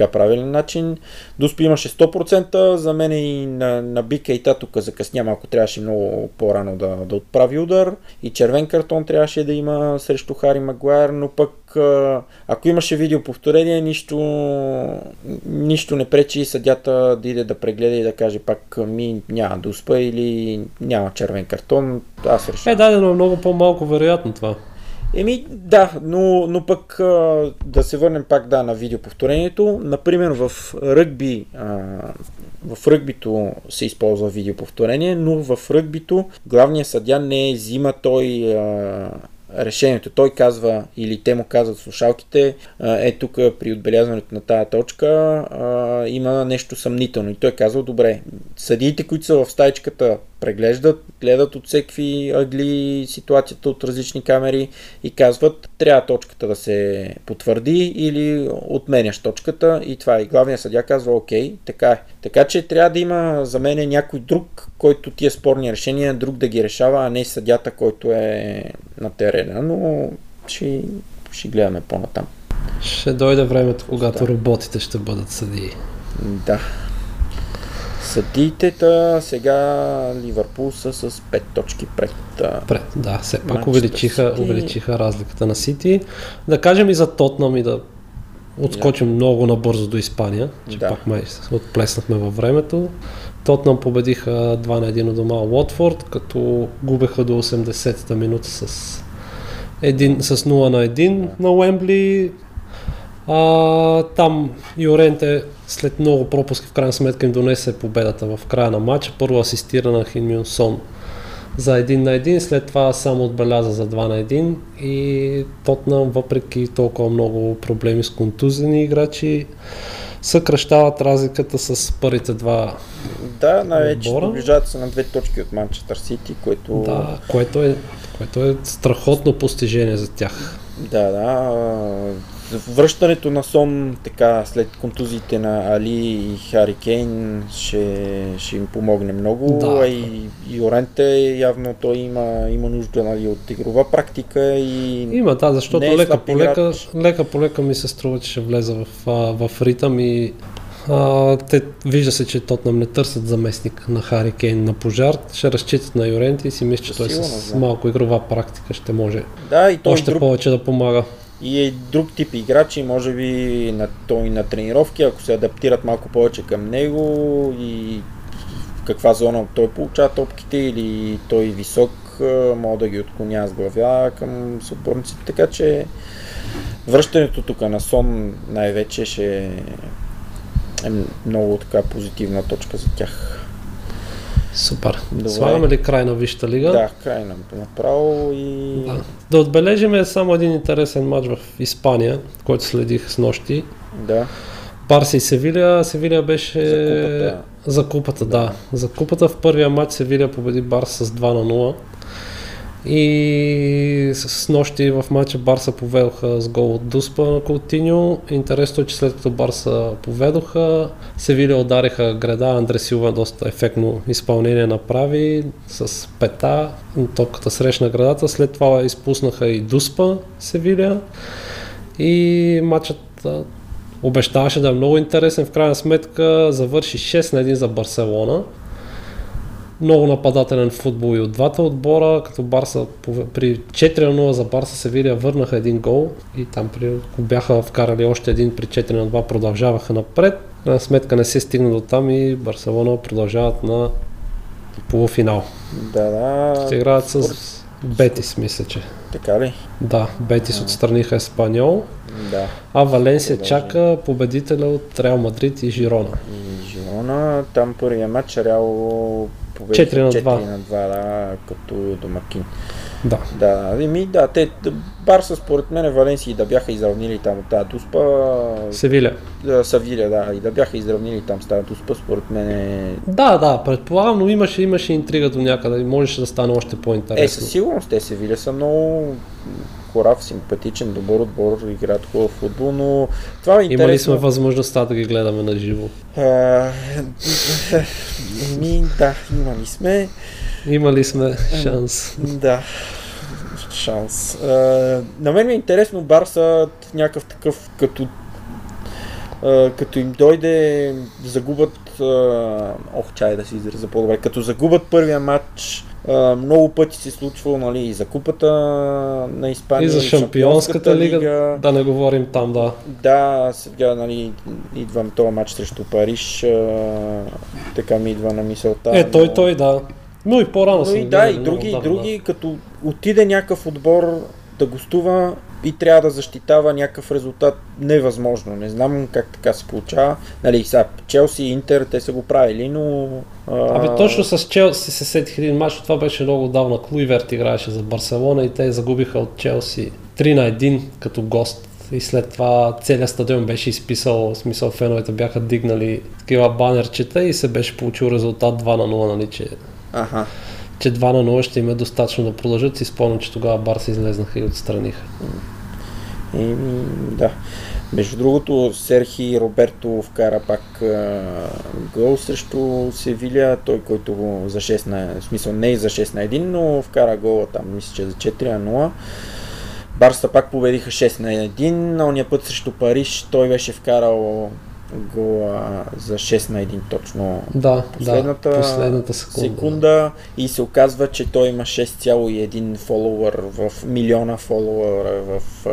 така правилен начин. Дуспи имаше 100%, за мен и на, на Бика и тук закъсня малко, трябваше много по-рано да, да отправи удар и червен картон трябваше да има срещу Хари Магуайер, но пък ако имаше видео повторение, нищо, нищо не пречи съдята да иде да прегледа и да каже пак ми няма дуспа или няма червен картон, аз решавам. Е, дадено е много по-малко вероятно това. Еми, да, но, но пък да се върнем пак да, на видеоповторението. Например, в ръгби, в ръгбито се използва видеоповторение, но в ръгбито главният съдя не взима той решението. Той казва, или те му казват слушалките, е тук при отбелязването на тая точка има нещо съмнително. И той казва, добре, съдиите, които са в стайчката, преглеждат, гледат от всеки ъгли ситуацията от различни камери и казват, трябва точката да се потвърди или отменяш точката и това. И главният съдя казва, окей, така е. Така че трябва да има за мен някой друг, който тия спорни решения, друг да ги решава, а не съдята, който е на терена, но ще, ще гледаме по-натам. Ще дойде времето, когато роботите ще бъдат съдии. Да. Съдиите та сега Ливърпул са с 5 точки пред. Пред, да, все пак Манчестър увеличиха, Сити. увеличиха разликата на Сити. Да кажем и за Тотнам и да отскочим много набързо до Испания, че Да. пак май отплеснахме във времето. Тотнам победиха 2 на 1 у дома Уотфорд, като губеха до 80-та минута с, един, с 0 на 1 на Уембли. А, там Юренте след много пропуски в крайна сметка им донесе победата в края на матча. Първо асистира на Хин Сон за 1 на 1, след това само отбеляза за 2 на 1 и Тотнам, въпреки толкова много проблеми с контузени играчи, съкръщават разликата с първите два, Да, най-вече доближават се на две точки от Манчестър Сити, което... да, което, е, което е страхотно постижение за тях. Да, да. Връщането на Сон така след контузиите на Али и Хари Кейн ще, ще им помогне много. Да. А и Йоренте явно той има, има нужда нали, от игрова практика и Има, да, защото е лека по лека, лека по лека ми се струва, че ще влезе в, в ритъм и А, те, вижда се, че Тотнам не търсят заместник на Хари Кейн на пожар. Ще разчитат на Юренти и си мисля, че той Сигурно, с да. малко игрова практика ще може Да, и той още друг, повече да помага. И е друг тип играчи, може би на, той на тренировки, ако се адаптират малко повече към него и в каква зона той получава топките или той висок, а, мога да ги отклоня с главя към съотборниците, така че връщането тук на Сон най-вече ще е много така позитивна точка за тях. Супер. Добре. Слагаме ли край на Висшата лига? Да, край на направо и... Да. да отбележим само един интересен матч в Испания, който следих с нощи. да. Барса и Севилия. Севилия беше За купата. за купата, да. За купата в първия матч Севилия победи Барса с 2 на 0. И с нощи в матча Барса поведоха с гол от Дуспа на Култиньо. Интересно е, че след като Барса поведоха, Севилия удариха града, Андре Силва доста ефектно изпълнение направи с пета, топката срещна градата, след това изпуснаха и Дуспа Севилия и матчът обещаваше да е много интересен, в крайна сметка завърши 6 на 1 за Барселона. Много нападателен футбол и от двата отбора, като Барса при 4 на 0 за Барса Севилия върнаха един гол и там при, ако бяха вкарали още един при 4 на 2 продължаваха напред. Крайна сметка не се стигна до там и Барселона продължават на полуфинал. Да, да. Ще играят с Бетис, мисля, че. Така ли? Да, Бетис отстраниха Еспаньол, Да. а Валенсия Продължи. чака победителя от Реал Мадрид и Жирона. И Жирона, там първия матч Реал победи 4 на 2. 4 на 2, да, като домакин. Да. Да, еми, да, те, Барса според мен Валенсия и да бяха изравнили там от тази дуспа, Севиля. да, Савиля, да, и да бяха изравнили там с тази дуспа, според мен е... Да, да, предполагам, но имаше, имаше интрига до някъде и можеше да стане още Е, по-интересно. със сигурност те Севиля са много корав, симпатичен, добър отбор, играят хубав футбол, но това е интересно. Имали сме възможността да ги гледаме на живо. Ми, да, имали сме. Имали сме шанс. Да, шанс. А, на мен ми е интересно Барса някакъв такъв, като а, като им дойде, загубят, а, ох, чай да си изразя по-добре, като загубят първия матч, много пъти се случва, нали, и за купата на Испания, И за Шампионската лига, да не говорим там, да. Да, сега, нали, идвам този матч срещу Париж, така ми идва на мисълта. Е, той, но- той, да. Но и по-рано но и да, и много други, и други, като отиде някакъв отбор да гостува и трябва да защитава някакъв резултат, невъзможно. Не знам как така се получава. Нали, сега, Челси и Интер, те са го правили, но... а, Абе, точно с Челси се сетих един матч, това беше много давна. Клуиверт играеше за Барселона и те загубиха от Челси 3 на 1 като гост. И след това целият стадион беше изписал, в смисъл феновете бяха дигнали такива банерчета и се беше получил резултат 2 на 0, нали, че, Аха. Че 2 на 0 ще им е достатъчно да продължат. Си спомням, че тогава Барса излезнаха и отстраниха. Еми, да. Между другото, Серхи Роберто вкара пак а, гол срещу Севиля, той който за 6 на, в смисъл не и за 6 на 1, но вкара гола там, мисля, че за 4 на 0. Барса пак победиха 6 на 1, на ония път срещу Париж той беше вкарал гола за 6 на 1 точно Да, последната, да, последната секунда. секунда и се оказва, че той има 6,1 фолуър в милиона фолуъра в а,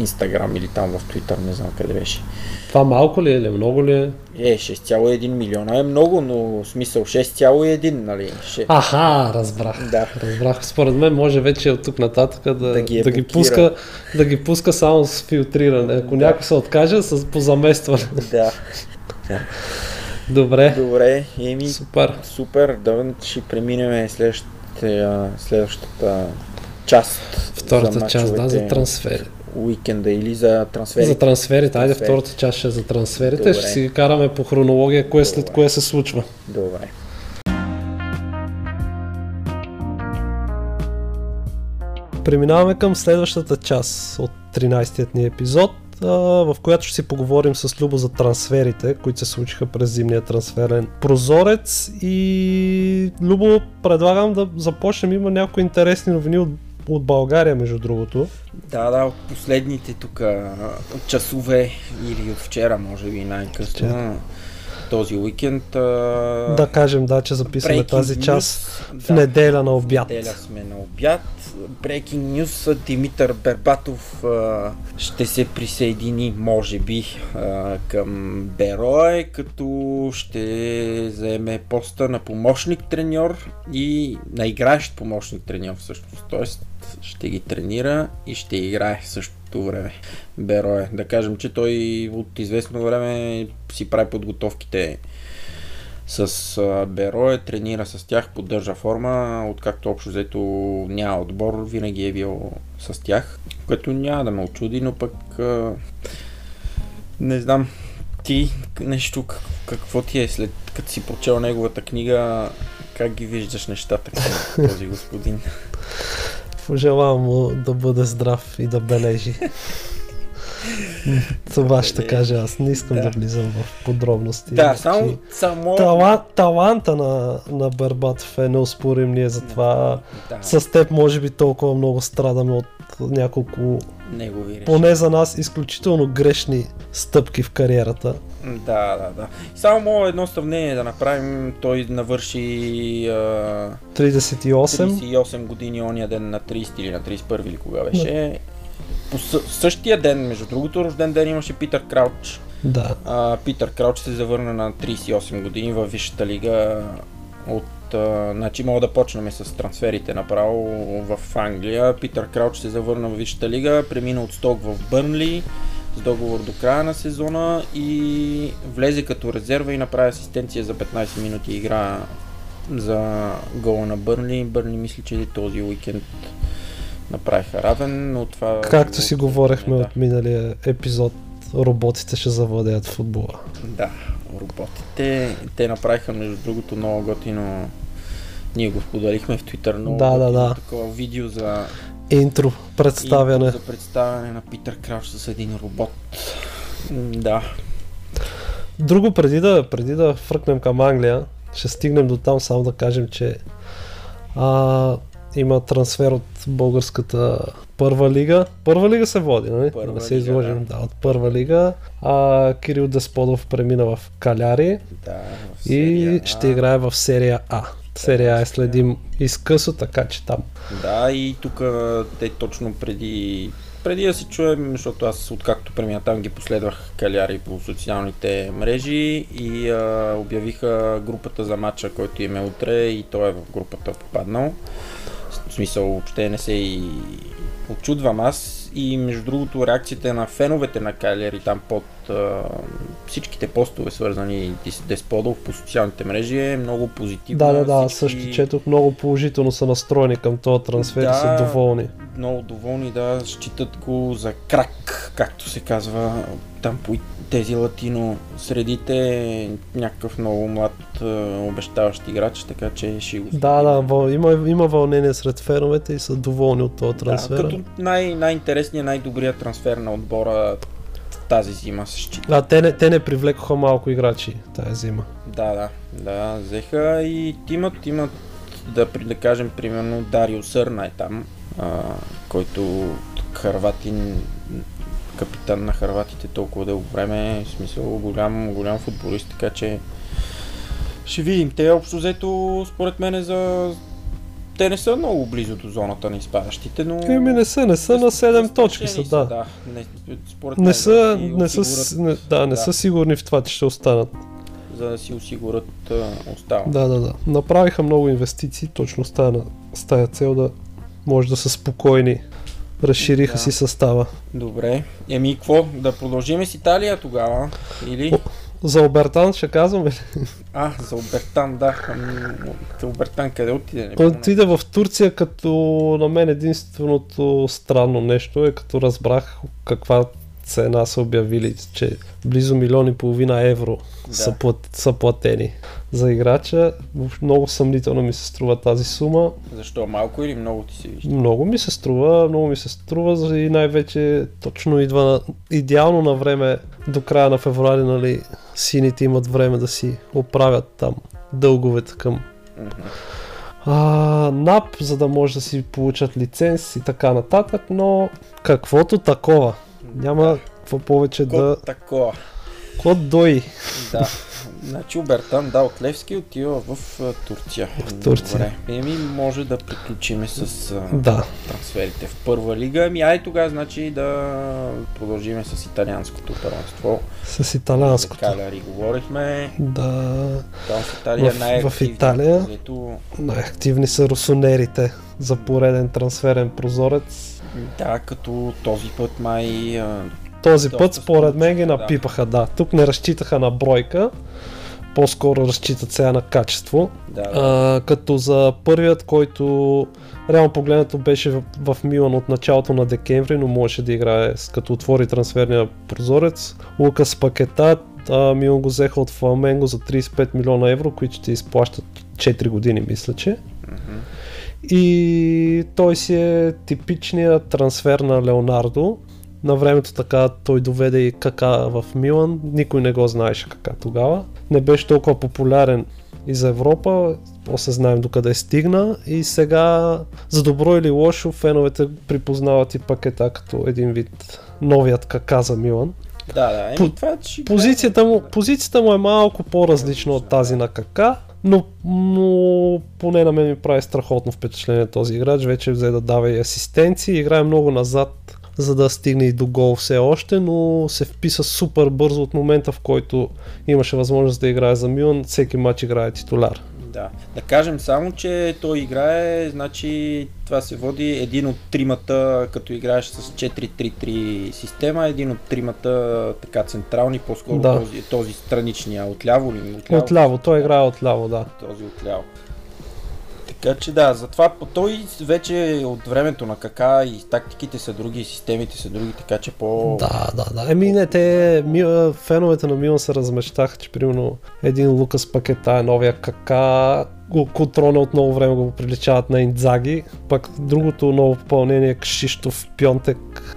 Instagram или там в Twitter, не знам къде беше. Това малко ли е или много ли е? Е, 6,1 милиона е много, но в смисъл 6,1, нали? Ще... Аха, разбрах. Да. Разбрах. Според мен може вече от тук нататък да, Да ги е да, ги пуска, да ги пуска само с филтриране. Ако някой се откаже, с позаместване. да. Добре. Добре, еми, Супер. супер, да ще преминем следващата, следващата част. Втората част, да, за мачовете, трансфери. Уикенда или за трансфери. За трансферите. Айде Трансфери. втората част ще за трансферите. Добре. Ще си караме по хронология, кое след Добре. кое се случва. Добре. Преминаваме към следващата част от 13-тият ни епизод, в която ще си поговорим с Любо за трансферите, които се случиха през зимния трансферен прозорец. И Любо, предлагам да започнем. Има някои интересни новини от от България, между другото. Да, да, от последните тук часове или от вчера, може би най-късно този уикенд. А... Да кажем, да, че записваме Breaking тази news, част в да. неделя на обяд. Неделя сме на обяд. Breaking News, Димитър Бербатов а, ще се присъедини, може би, а, към Берое, като ще заеме поста на помощник треньор и на играещ помощник треньор всъщност. Тоест ще ги тренира и ще играе в същото време. Берое. Да кажем, че той от известно време си прави подготовките с Берое, тренира с тях, поддържа форма, откакто общо взето няма отбор, винаги е бил с тях, което няма да ме очуди, но пък не знам, ти нещо, как- какво ти е след като си прочел неговата книга, как ги виждаш нещата този господин? Пожелавам му да бъде здрав и да бележи. Това ще кажа аз. Не искам да, Да. влизам в подробности. да, само, само... Тала, таланта на, на Бербатов е неоспорим. Ние затова Да, с теб може би толкова много страдаме от няколко, негови решения. поне за нас, изключително грешни стъпки в кариерата. Да, да, да. Само мога едно сравнение да направим. Той навърши а, 38. 38 години ония ден на 30 или на 31 или кога беше. По съ- същия ден, между другото, рожден ден имаше Питър Крауч. Да. А, Питър Крауч се завърна на 38 години във Висшата лига от... А, значи мога да почнем с трансферите направо в Англия. Питър Крауч се завърна в Висшата лига, премина от Сток в Бърнли с договор до края на сезона и влезе като резерва и направи асистенция за 15 минути игра за гола на Бърнли. Бърнли мисля, че този уикенд направиха равен, но това... Както си говорехме да. от миналия епизод, роботите ще завладеят футбола. Да, роботите. Те направиха между другото много готино. Ние го споделихме в Twitter много Да, да, да. такова видео за, Интро, представяне. за представяне на Питър Крауч с един робот. Да, Друго преди да, преди да фръкнем към Англия, ще стигнем до там само да кажем, че а, има трансфер от българската първа лига. Първа лига се води, нали? Първа да се изложим. да. Да. от първа лига. А, Кирил Десподов премина в Каляри да. в и А. ще играе в серия А. Серия А е следим изкъсо, така че там. Да, и тук те точно преди преди да се чуем, защото аз откакто премина там ги последвах каляри по социалните мрежи и а, обявиха групата за матча, който им е утре и той е в групата попаднал. Смисъл, въобще не се и очудвам аз и между другото реакциите на феновете на Кайлери там под а, всичките постове свързани с Десподов по социалните мрежи е много позитивна. Да, да, да, Всички- също четох много положително са настроени към този трансфер и Да. са доволни. много доволни да считат го за крак, както се казва там по тези латино средите, някакъв много млад обещаващ играч, така че ще го Да, да, има, има вълнение сред феновете и са доволни от този трансфер. Да, като най- най-интересният, най-добрият трансфер на отбора тази зима се счита. А те не, те не привлекоха малко играчи тази зима. Да, да, да, взеха и имат, имат да, да кажем, примерно Дарио Сърна е там, а, който харватин, капитан на харватите толкова дълго време, в смисъл голям, голям футболист, така че ще видим. Те общо взето, според мен, за... те не са много близо до зоната на изпадащите, но... Еми не са, не са на 7 точки са, да. да. Не, според Не мен, са, да не са, не, да, не да. са сигурни в това, че ще останат. за да си осигурят остава. Да, да, да. Направиха много инвестиции, точно с тая, с тая цел да може да са спокойни. Разшириха Да. си състава. Добре. Еми, какво? Да продължим с Италия тогава? Или? За Обертан ще казваме ли? А, за Обертан, да. Ами, Обертан къде отиде? Не. Отида в Турция, като на мен единственото странно нещо е като разбрах каква цена са обявили, че близо милион и половина евро Да. са, плат, са платени за играча. Много съмнително ми се струва тази сума. Защо? Малко или много ти се вижда? Много ми се струва, много ми се струва и най-вече точно идва на, идеално на време до края на февруари, нали, сините имат време да си оправят там дълговете към а, НАП, за да може да си получат лиценз и така нататък, но каквото такова. Няма какво повече да... Код такова. Код дой. Да. Значи Обертан, да, от Левски отива в Турция. В Турция. Добре. Еми, може да приключиме с Да. трансферите в първа лига. Ами, ай тогава, значи да продължиме с италианското първенство. С италианското. За Каляри говорихме. Да. Там в Италия В- най в Италия? Ето, Най-активни са русонерите за пореден трансферен прозорец. Да, като този път май... Този път според мен ги случаи, да. напипаха, да. Тук не разчитаха на бройка, по-скоро разчитат сега на качество. да, да, А, като за първият, който реално погледнато беше в, в Милан от началото на декември, но можеше да играе като отвори трансферния прозорец. Лукас Пакета, а, Милан го взеха от Фламенго за 35 милиона евро, които ще изплащат 4 години, мисля, че. И той си е типичният трансфер на Леонардо. На времето така той доведе и Кака в Милан. Никой не го знаеше Кака тогава. Не беше толкова популярен и за Европа. После знаем докъде стигна. И сега, за добро или лошо, феновете припознават и пакета като един вид новият Кака за Милан. да, да. Еми, по- това ще Позицията му, позицията му е малко по-различна от тази на Кака, но, но поне на мен ми прави страхотно впечатление този играч. Вече взе да дава и асистенции, играе много назад, за да стигне и до гол все още, но се вписа супер бързо от момента, в който имаше възможност да играе за Милан. Всеки матч играе титуляр. Да. Да кажем само, че той играе, значи това се води един от тримата, като играеш с 4-3-3 система, един от тримата така централни, по-скоро Да. този, този страничния, отляво ли? Отляво, Отляво, той играе отляво, да. Този отляво. Така че да, затова по- той вече от времето на кака и тактиките са други, и системите са други, така че по... Да, да, да. Еми не, те, Мил- феновете на Милан се размещаха, че примерно един Лукас Пакета е новия кака, Котрона от много време го приличават на Индзаги, пък другото ново попълнение е Кшиштов Пьонтек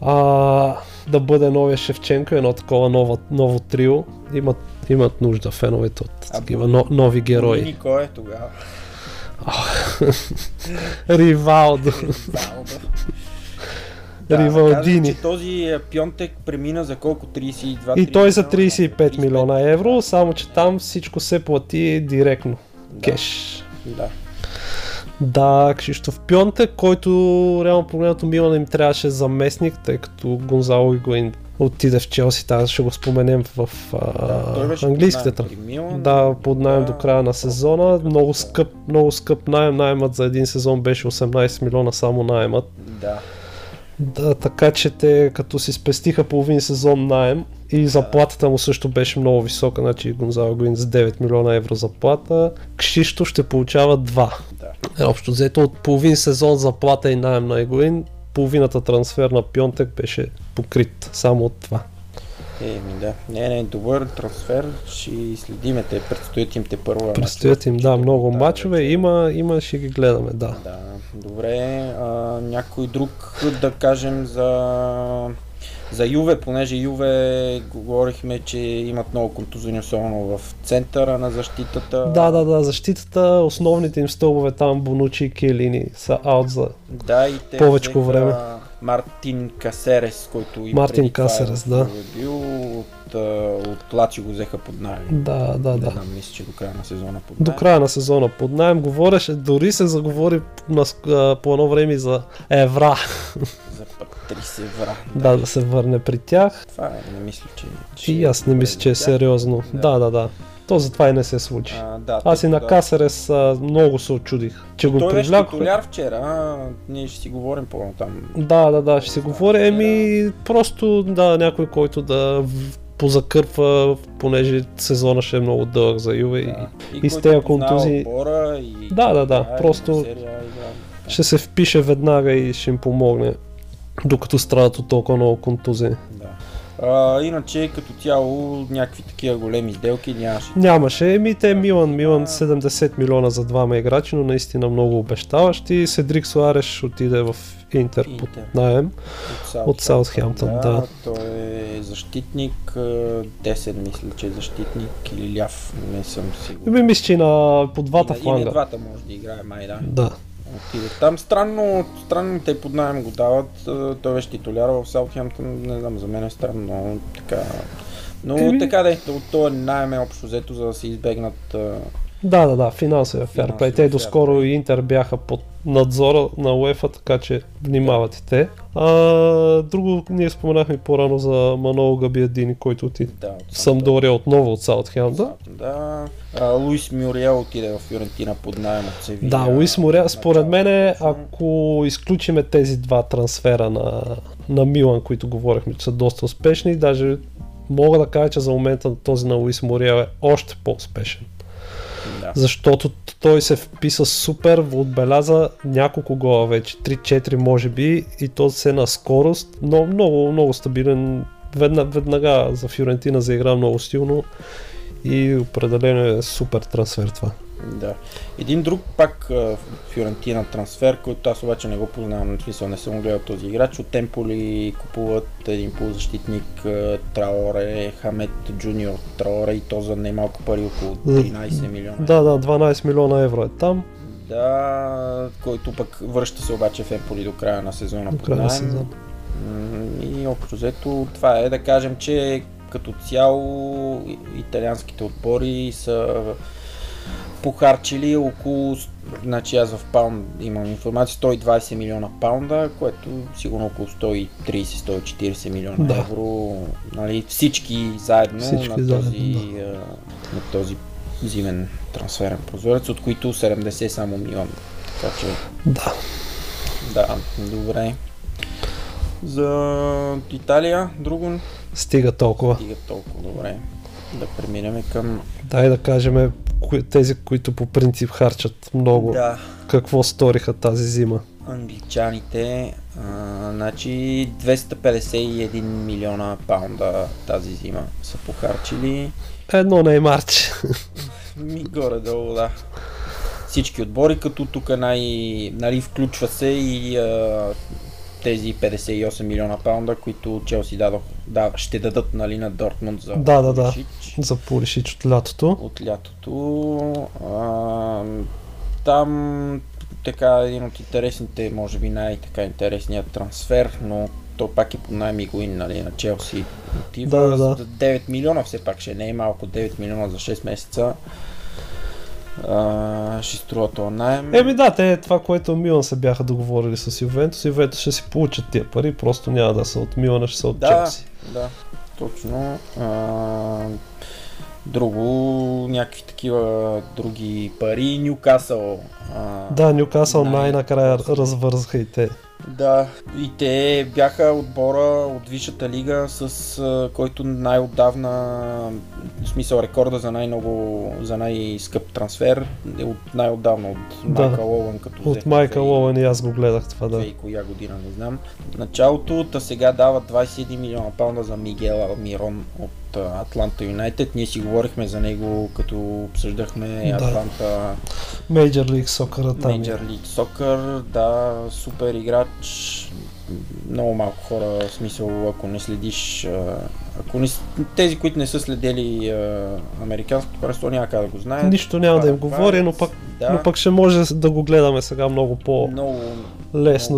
а, да бъде новия Шевченко, едно такова ново, ново трио. Имат, имат нужда феновете от такива но, нови герои. Бонини кой е тогава? Ривалдо. Да, Ривалдини. Че този е, Пьонтек премина за колко? 32 И той за 35 35 милиона евро, само че там всичко се плати директно. Да. Кеш. Да. Да, Кшиштоф Пьонтек, който реално погледнато Милан им трябваше заместник, тъй като Гонзало Игуин отиде в Челси, тази ще го споменем в а, наем при Милан. Да, под найем Да, до края на сезона. Много скъп, много скъп найем. Наймът за един сезон беше 18 милиона само наймът. Да. Да, така че те като си спестиха половин сезон найем и заплатата му също беше много висока, значи Гонзало Гуин с 9 милиона евро заплата, Кшишто ще получава 2. Да. Е, общо взето от половин сезон заплата и найем на Егоин, половината трансфер на Пьонтек беше покрит само от това. Еми да. Не, не, добър трансфер. Ще следиме те. Предстоят им те първо. Предстоят им, да, много мачове, има, има, ще ги гледаме, да. Да, добре. А, някой друг да кажем за за Юве, понеже Юве говорихме, че имат много контузини, особено в центъра на защитата. Да, да, да, защитата, основните им стълбове там, Бонучи и Келини са аут за Да, и те Повечко взеха време. Мартин Касерес, който и Мартин Касерес, е да. бил от, от Лачи го взеха под найем. Да, да, Не да. знам, мисля, че до края на сезона под До найем. края на сезона под найем говореше, дори се заговори на, по едно време за Евра, За Патрис Евра. да, да се върне при тях. Това е, не мисля, че... че И аз не мисля, че е сериозно. Да. Да, да, да. То затова и не се случи. А, да, Аз и на да. Касерес а, много се очудих, че го Той беше привлякоха. вчера, а, ние ще си говорим по-там. Да, да, да, ще се говори. Еми, просто да, някой, който да позакърпва, понеже сезона ще е много дълъг за Юве. Да. И, и който с тези познава контузии и... Да, да, да, играе, просто серия ще се впише веднага и ще им помогне, докато страдат от толкова много контузии. Да. А, иначе като цяло някакви такива големи сделки нямаше. Нямаше. Еми те Милан, Милан 70 милиона за двама играчи, но наистина много обещаващи. Седрик Суареш отиде в Интер под Интер. найем. От Саутхемптън, да. Той е защитник, а, 10 мисля, че е защитник или ляв, не съм сигурен. Еми мисля, че на по двата и, на- И фланга. на двата може да играе май, да. Да. Отиде там. Странно, странно те под найем го дават. Той беше титуляр в Саутхемптън, не знам, за мен е странно, но така... Но Еми- така да е, от този найем е общо взето, за да се избегнат Да, да, да, финансовия ферплей. Те доскоро и Интер бяха под надзора на УЕФА, така че внимават и те. А, друго, ние споменахме по-рано за Маноло Габиадини, който отиде да, от в Самдория отново от Саутхемптън. Да. А, Луис Мюриел отиде в Фиорентина под найем от Севия. Да, Луис Моря, според мен, ако изключиме тези два трансфера на, на Милан, които говорихме, че са доста успешни, даже мога да кажа, че за момента този на Луис Мория е още по-успешен. Защото той се вписа супер, отбеляза няколко гола вече, 3-4 може би, и то се на скорост, но много, много стабилен. Ведна, веднага за Фиорентина заигра много силно и определено е супер трансфер това. Да. Един друг пак Фиорентина трансфер, който аз обаче не го познавам, в смисъл не съм гледал този играч. От Темполи купуват един полузащитник Траоре, Хамет Джуниор Траоре и то за немалко пари, около 13 милиона. Да, да, 12 милиона евро е там. Да, който пък връща се обаче в Емполи до края на сезона. До края на сезона. И общо взето това е да кажем, че като цяло италианските отбори са похарчили около, значи аз в паунд имам информация, 120 милиона паунда, което сигурно около 130-140 милиона Да. евро, нали, всички заедно Всички на, заедно, този, а, на този зимен трансферен прозорец, от които 70 само Милан. Така че Да. да, добре. За Италия, друго Стига толкова. стига толкова добре. Да преминем към... Дай да кажем кои- тези, които по принцип харчат много. Да, Какво сториха тази зима? англичаните. А, значи 251 милиона паунда тази зима са похарчили. Едно неймарче. Ми горе-долу, да. Всички отбори, като тук най, нали, включва се и а, тези 58 милиона паунда, които Челси дадох, да, ще дадат нали, на Дортмунд за Да, да, да. За Пулишич от лятото. от лятото. А, там така един от интересните, може би най-така интересният трансфер, но то пак е по найем Игуин, нали, на Челси отива. Да, да, да. За 9 милиона все пак ще не е малко, 9 милиона за 6 месеца. А, ще струва това найем. Еми да, те това, което Милан се бяха договорили с Ювентус, Ювентус ще си получат тия пари, просто няма да са от Милана, ще са от Да, Челси. да, точно. А, друго, някакви такива други пари. Нюкасъл. Да, Нюкасъл най- най-накрая развързаха и те. Да, и те бяха отбора от Висшата лига, с който най-отдавна, в смисъл рекорда за най-много, за най-скъп трансфер е от най-отдавна, от Да. Майкъл Лоуън, като От Майкъл Лоуен и аз го гледах това, да. и коя година, не знам. Началото, та сега дават 21 милиона паунда за Мигел Алмирон от Атланта Юнайтед. Ние си говорихме за него, като обсъждахме Да. Атланта Soccer там. е. Major League Soccer, да, супер играч. Много малко хора, в смисъл, ако не следиш, ако не, тези, които не са следели американското първенство, няма как да го знаят. Нищо няма да им е говори, но пък, да, но пък ще може да го гледаме сега много по-лесно много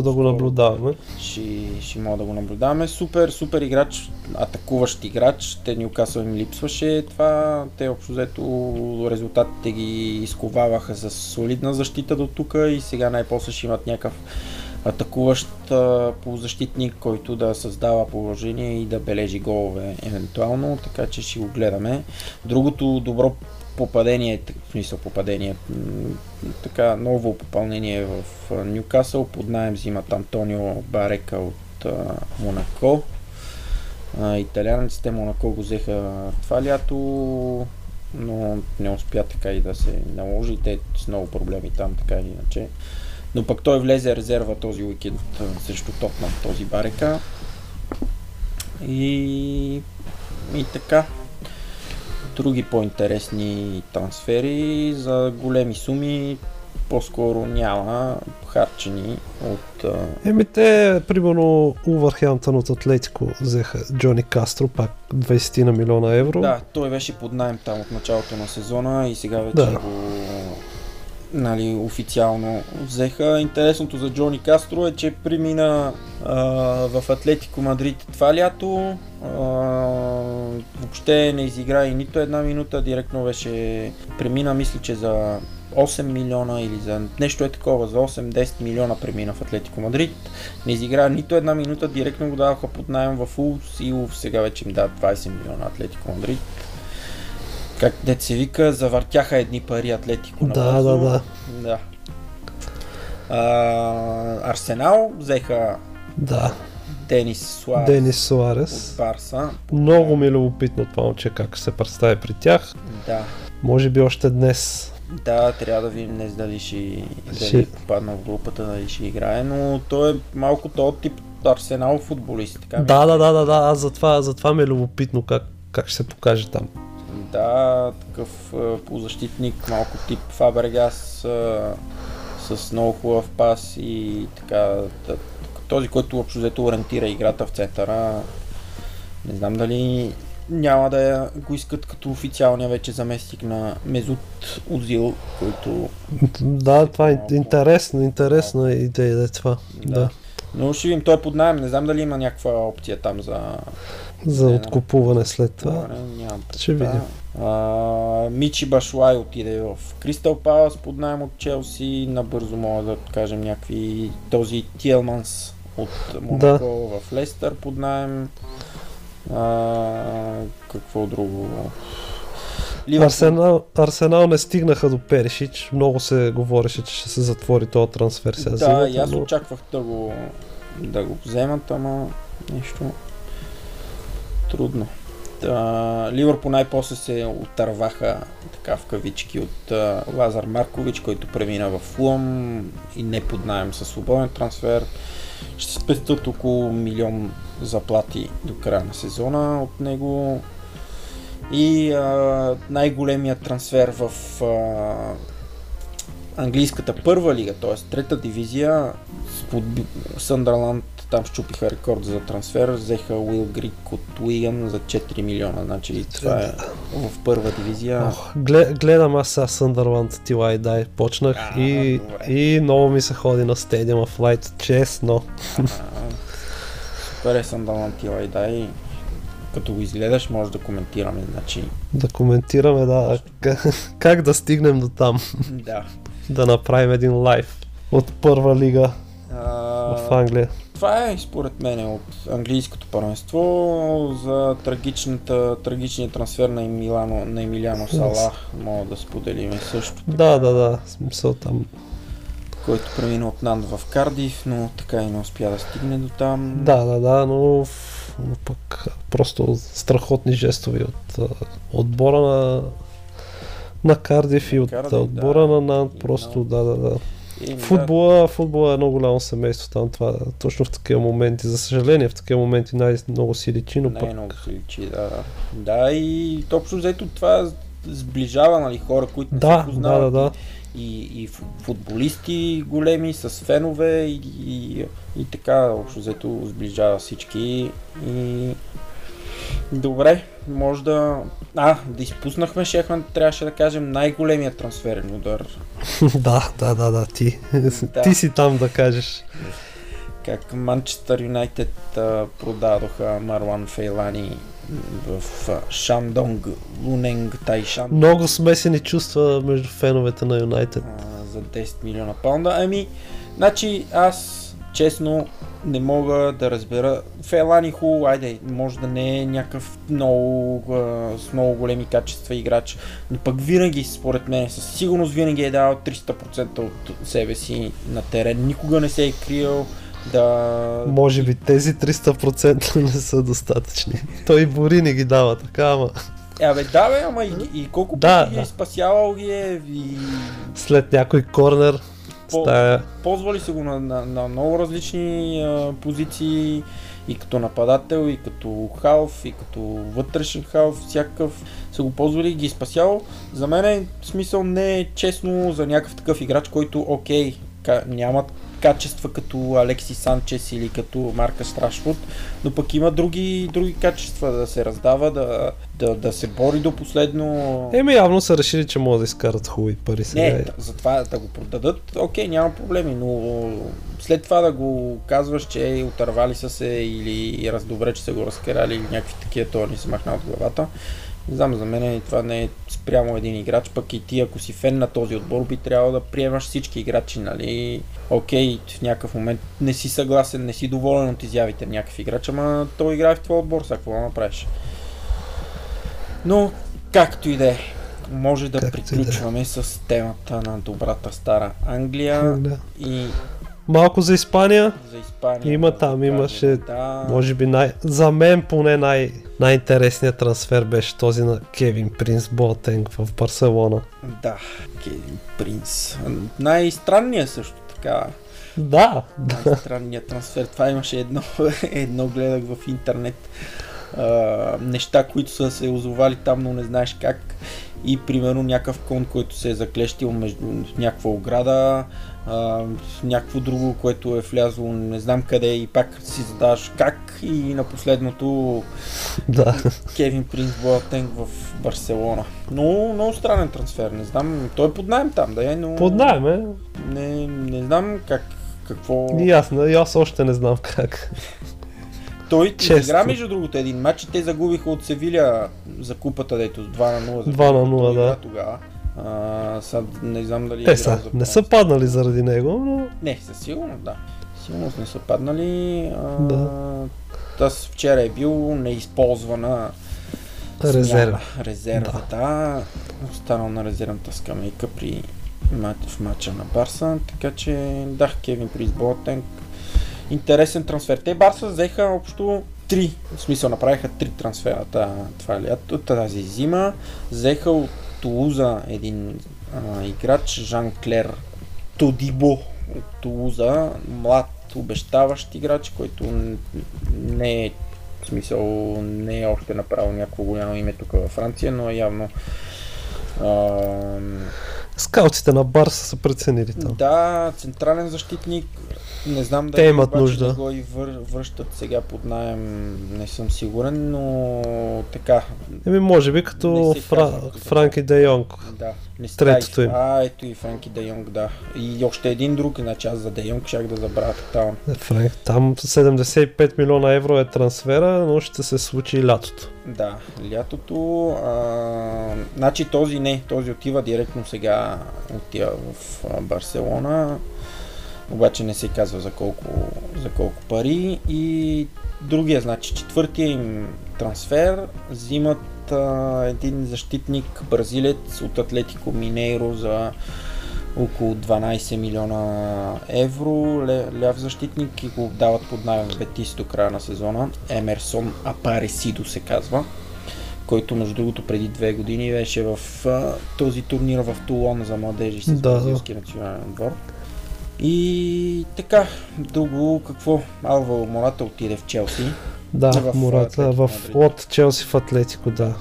да го наблюдаваме. ще, ще мога да го наблюдаваме. Супер, супер играч, атакуващ играч. Те Ньюкасъл им липсваше това. Те общо взето резултатите ги изковаваха с солидна защита до тук и сега най-после ще имат някакъв атакуващ полузащитник, който да създава положение и да бележи голове евентуално, така че ще го гледаме. Другото добро попадение, в смисъл попадение, така ново попълнение в Ньюкасъл, под найем взимат Антонио Барека от а, Монако. А, италианците Монако го взеха това лято, но не успя така и да се наложи. Те с много проблеми там, така или иначе. Но пък той влезе резерва този уикенд срещу Тотнам, този Барека. И, и така. Други по-интересни трансфери за големи суми по-скоро няма харчени от... Еми те, примерно, Увърхемптън от Атлетико взеха Джони Кастро, пак 20 на милиона евро. Да, той беше под найем там от началото на сезона и сега вече Да. го нали, официално взеха. Интересното за Джони Кастро е, че премина а, в Атлетико Мадрид това лято. А, въобще не изигра и нито една минута. Директно беше премина, мисля, че за 8 милиона или за нещо е такова, за 8-10 милиона премина в Атлетико Мадрид. Не изигра нито една минута, директно го даваха под найем в Улс и Улс сега вече им дават 20 милиона Атлетико Мадрид. Как дет се вика, завъртяха едни пари Атлетико Да, да, да. да. А, Арсенал взеха Да, Денис Суарес Денис от Суарес. Барса. Много ми е любопитно това момче как се представи при тях. Да. Може би още днес. Да, трябва да видим днес дали ще, дали Ще- попадна в групата, дали ще играе, но той е малко този тип Арсенал футболист. Така Да, да, да, да, да. Аз затова, затова ми е любопитно как, как ще се покаже там. Да, такъв полузащитник, малко тип Фабрегас а, с много хубав пас и така. Да, този, който общо взето ориентира играта в центъра. Не знам дали няма да го искат като официалния вече заместник на Мезут Озил, който Да, това е Малко. интересно, интересна идея да е това. Да. Да. Но ще видим, той е под найем. Не знам дали има някаква опция там за... За Не, не. откупуване след това. Нямам Ще видим. А, Мичи Башлай отиде в Кристал Палас под найем от Челси. Набързо мога да кажем някакви... Този Тиелманс от Монако в Лестър под найем. А, какво друго? Ливърпул- Арсенал, Арсенал не стигнаха до Перишич. Много се говореше, че ще се затвори този трансфер сега. Да, зимата, и аз но- очаквах да го, да го вземат, ама нещо трудно. Та, Ливърпул най-после се отърваха така в кавички от а, Лазар Маркович, който премина в Фулъм и не под найем със свободен трансфер. Ще спестят около милион заплати до края на сезона от него. И а, най-големият трансфер в а, английската първа лига, т.е. трета дивизия, под Съндърланд там щупиха рекорд за трансфер, взеха Уил Грик от Уиган за 4 милиона, значи това е в първа дивизия. Ох, глед, гледам аз сега Съндърланд Тилай Дай. Почнах А, и, добре. и много ми се ходи на стадиума в Лайт. Честно. А, Супер е Съндърланд и дай. Като го изгледаш, може да коментираме, значи Да коментираме, да, как, как да стигнем до там. да. Да направим един лайв от първа лига А, в Англия. Това е според мен от английското първенство за трагичната, трагичния трансфер на, Емилано, на Емилиано Салах. Мога да споделим също, Да, да, да. в Смисъл там. който премина от Нант в Кардив, но така и не успя да стигне до там. Да, да, да, но, в- но пък просто страхотни жестове от отбора на на Кардив и от Кардив, а, отбора да. на Нант, просто да, да, да. И, Футбола, футбола е едно голямо семейство там, това точно в такива моменти, за съжаление в такива моменти най-много си личи, но Да, пък най-много се личи, да. Да, и общо взето това сближава нали, хора, които не да, се да, познават. да, да. И, и фу- футболисти големи с фенове и, и, и така общо взето сближава всички. И добре, може да... А, да изпуснахме, шехме, трябваше да кажем най-големият трансферен удар. да, да, да, да, ти. Да. ти си там да кажеш. Как Манчестър Юнайтед продадоха Марлан Фейлани в Шандонг Луненг Тайшан Много смесени чувства между феновете на Юнайтед. за 10 милиона паунда. Ами, значи аз честно не мога да разбера. Фейлани хубаво, айде, може да не е някакъв много, с много големи качества играч, но пък винаги, според мен, със сигурност винаги е дал 300% от себе си на терен. Никога не се е криел да... Може би тези 300% не са достатъчни. Той Бори не ги дава така, ама Е, абе, да, бе, ама и, и колко Да, пъти ги е да. спасявал ги е и след някой корнер По- стая... ползвали се го на, на, на много различни а, позиции и като нападател, и като халф, и като вътрешен халф, всякакъв са го ползвали и ги е спасял. За мен е смисъл не е честно за някакъв такъв играч, който окей, ка- няма качества като Алекси Санчес или като Марка Страшфуд, но пък има други, други качества да се раздава, да, да, да се бори до последно. Еми явно са решили, че могат да изкарат хубави пари сега. Не, затова да го продадат, окей, няма проблеми, но след това да го казваш, че отървали са се или раздобре, че са го разкарали или някакви такива, това ни се махна от главата. Не знам, за мен това не е спрямо един играч, пък и ти, ако си фен на този отбор, би трябвало да приемаш всички играчи, нали? Окей, в някакъв момент не си съгласен, не си доволен от изявите на някакъв играч, ама той играе в твой отбор, сега какво да направиш? Но, както и да е, може да Както да е. приключваме с темата на добрата стара Англия Да. и Малко за Испания. за Испания. Има да там, имаше, да, може би най... за мен поне най... най-интересният трансфер беше този на Кевин Принс Боатенг в Барселона. Да, Кевин Принс. Най-странният също така. Да. Най-странният трансфер. Това имаше едно, едно гледах в интернет. А, неща, които са се озовали там, но не знаеш как. И примерно някакъв кон, който се е заклещил между някаква ограда, а, някакво друго, което е влязло не знам къде и пак си задаваш как и на последното да. Кевин Принс Боатенг в Барселона. Но много странен трансфер, не знам. Той е под найем там, да е, но... Под найем, е. Не, не знам как, какво... И аз, и аз още не знам как. Той Често. изигра между другото един матч и те загубиха от Севиля за купата, дето с 2 на 0. 2 на 0, Той игра да. Тогава. А, сега не знам дали е Те играл са, не са паднали заради него, но Не, със сигурност, да. Сигурност не са паднали. А, Да. Аз вчера е бил неизползвана резерва. смяна. Резерва, да. Останал на резервната скамейка при в матча на Барса, така че да, Кевин Приз Ботенг. Интересен трансфер. Те Барса взеха общо три, в смисъл направиха три трансфера това лято, тази зима. Взеха от Тулуза един а, играч, Жан Клер Тодибо от Тулуза, млад, обещаващ играч, който не е в смисъл не е още направил някакво голямо име тук във Франция, но е явно ам, Скаутите на Барса са преценили там. да, централен защитник. Не знам дали имат обаче нужда. да го и вър, връщат сега под найем, не съм сигурен, но така. Еми, може би като Фра... Франки Де Йонг. Да, не Третото им. А, ето и Франки Де Йонг, да. И още един друг, иначе аз за Де Йонг щях да забравя тотално. Е, Франк, там 75 милиона евро е трансфера, но ще се случи лятото. Да, лятото. А, значи този не, този отива директно сега, отива в Барселона. Обаче не се казва за колко, за колко пари. И другия, значи четвъртия им трансфер, взимат а, един защитник бразилец от Атлетико Минейро за около 12 милиона евро. Ляв защитник и го дават под найем в Бетис до края на сезона. Емерсон Апаресидо се казва който между другото преди две години беше в а, този турнир в Тулон за младежи с Да. бразилски национален отбор. И така, друго какво? Алва Мората отиде в Челси. Да, В Атлетико в, Мадрид. от Челси в Атлетико, да.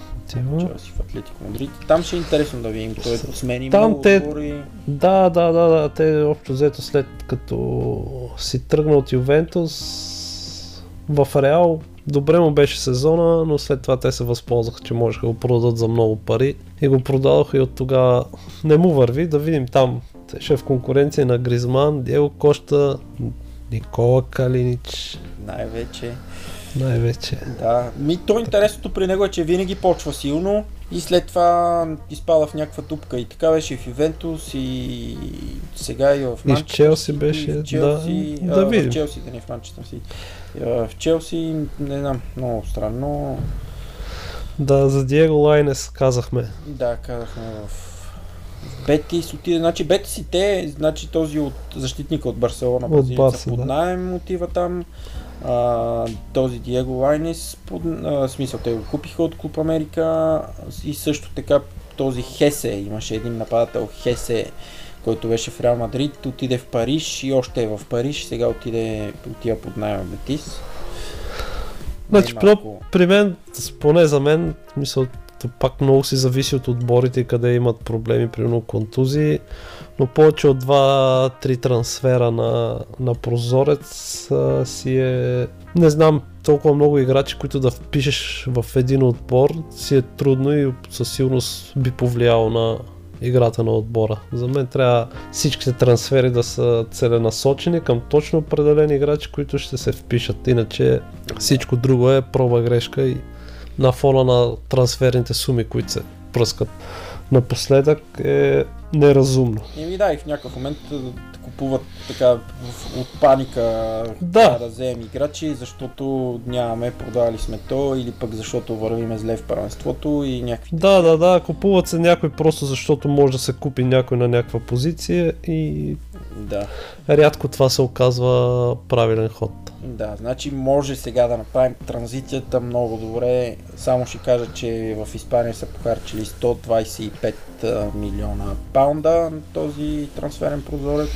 Челси в Атлетико Мадрид. Там ще е интересно да видим. Той посмени Там много те- отбори. Да, да, да, да. Те общо взето след като си тръгна от Ювентус в Реал, добре му беше сезона, но след това те се възползваха, че можеха да го продадат за много пари и го продадоха и от тогава не му върви. Да видим там. Те ще е в конкуренция на Гризман, Диего Кошта, Никола Калинич, Най-вече. най-вече. Да. Ми, то интересното при него е, че винаги почва силно и след това изпада в някаква тупка. И така беше и в Ювентус и сега и в И в Манчестър Челси беше, в Челси, да, а, да В видим. Челси, да не в Манчестър. А, В Челси, не знам, много странно. Да, за Диего Лайнес казахме. Да, казахме в в Бетис отиде, значи Бетис и те, значи този от защитника от Барселона, От Барса, под да. найем отива там. А, този Диего Лайнес, под, а, смисъл те го купиха от Клуб Америка и също така този Хесе, имаше един нападател Хесе, който беше в Реал Мадрид, отиде в Париж и още е в Париж, сега отиде, отива под найем Бетис. Значи, малко- при мен, поне за мен, мисъл, пак много си зависи от отборите, къде имат проблеми, примерно контузии, но повече от 2-3 трансфера на, на прозорец а, си е... Не знам, толкова много играчи, които да впишеш в един отбор, си е трудно и със сигурност би повлияло на играта на отбора. За мен трябва всичките трансфери да са целенасочени към точно определени играчи, които ще се впишат. Иначе всичко друго е проба грешка и на фона на трансферните суми, които се пръскат напоследък е неразумно. Еми да, и в някакъв момент купуват така от паника Да. да вземем играчи, защото нямаме, продали сме то, или пък защото вървиме зле в първенството и някакви... Да, да, да, купуват се някой просто защото може да се купи някой на някаква позиция и Да. рядко това се оказва правилен ход. Да, значи може сега да направим транзицията много добре. Само ще кажа, че в Испания са похарчили 125 а, милиона паунда на този трансферен прозорец.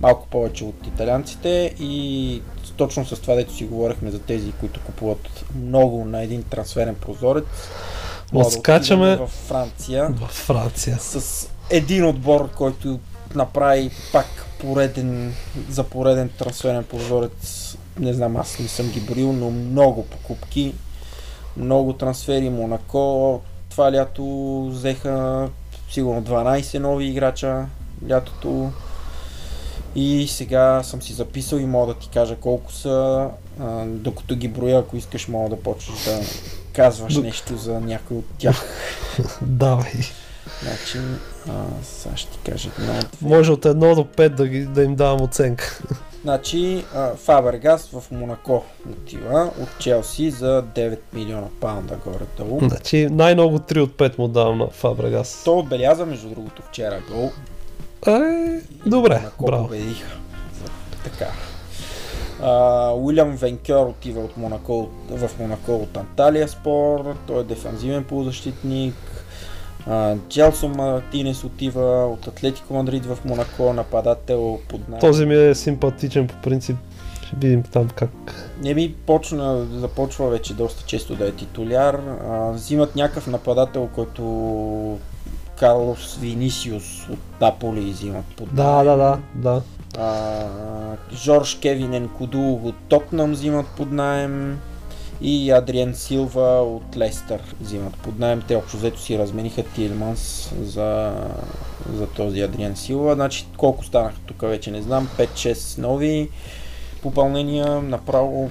Малко повече от италианците и точно с това, дето си говорихме за тези, които купуват много на един трансферен прозорец. да Отскачаме- в Франция В Франция. с един отбор, който направи пак пореден, за пореден трансферен прозорец. Не знам, аз не съм ги броил, но много покупки, много трансфери. Монако това лято взеха сигурно 12 нови играча лятото. И сега съм си записал и мога да ти кажа колко са. А, докато ги броя, ако искаш, мога да почнеш да казваш Док- нещо за някой от тях. Давай. Значи, а, сега ще ти кажа едно. Може от 1 до 5 да, ги, да им давам оценка. Значи, Фабергас в Монако отива от Челси за 9 милиона паунда горе-долу. Значи най-много 3 от 5 му давам на Фабрегас. Той отбеляза, между другото, вчера гол. Е, добре, Монако браво. победиха. Така. Уилям Венкер отива от Монако, в Монако от Анталия Спор. Той е дефанзивен полузащитник. Джелсон Мартинес отива от Атлетико Мадрид в Монако, нападател под найем. Този ми е симпатичен по принцип. Ще видим там как. Не ми почна, започва вече доста често да е титуляр. А, взимат някакъв нападател, който Карлос Винисиус от Наполи взимат под Да, да, да, да. А, Жорж Кевинен Куду от Тотнам взимат под найем и Адриен Силва от Лестър взимат под найем. Те общо взето си размениха Тилманс за, за този Адриен Силва. Значи колко станаха тук вече не знам. 5-6 нови попълнения. Направо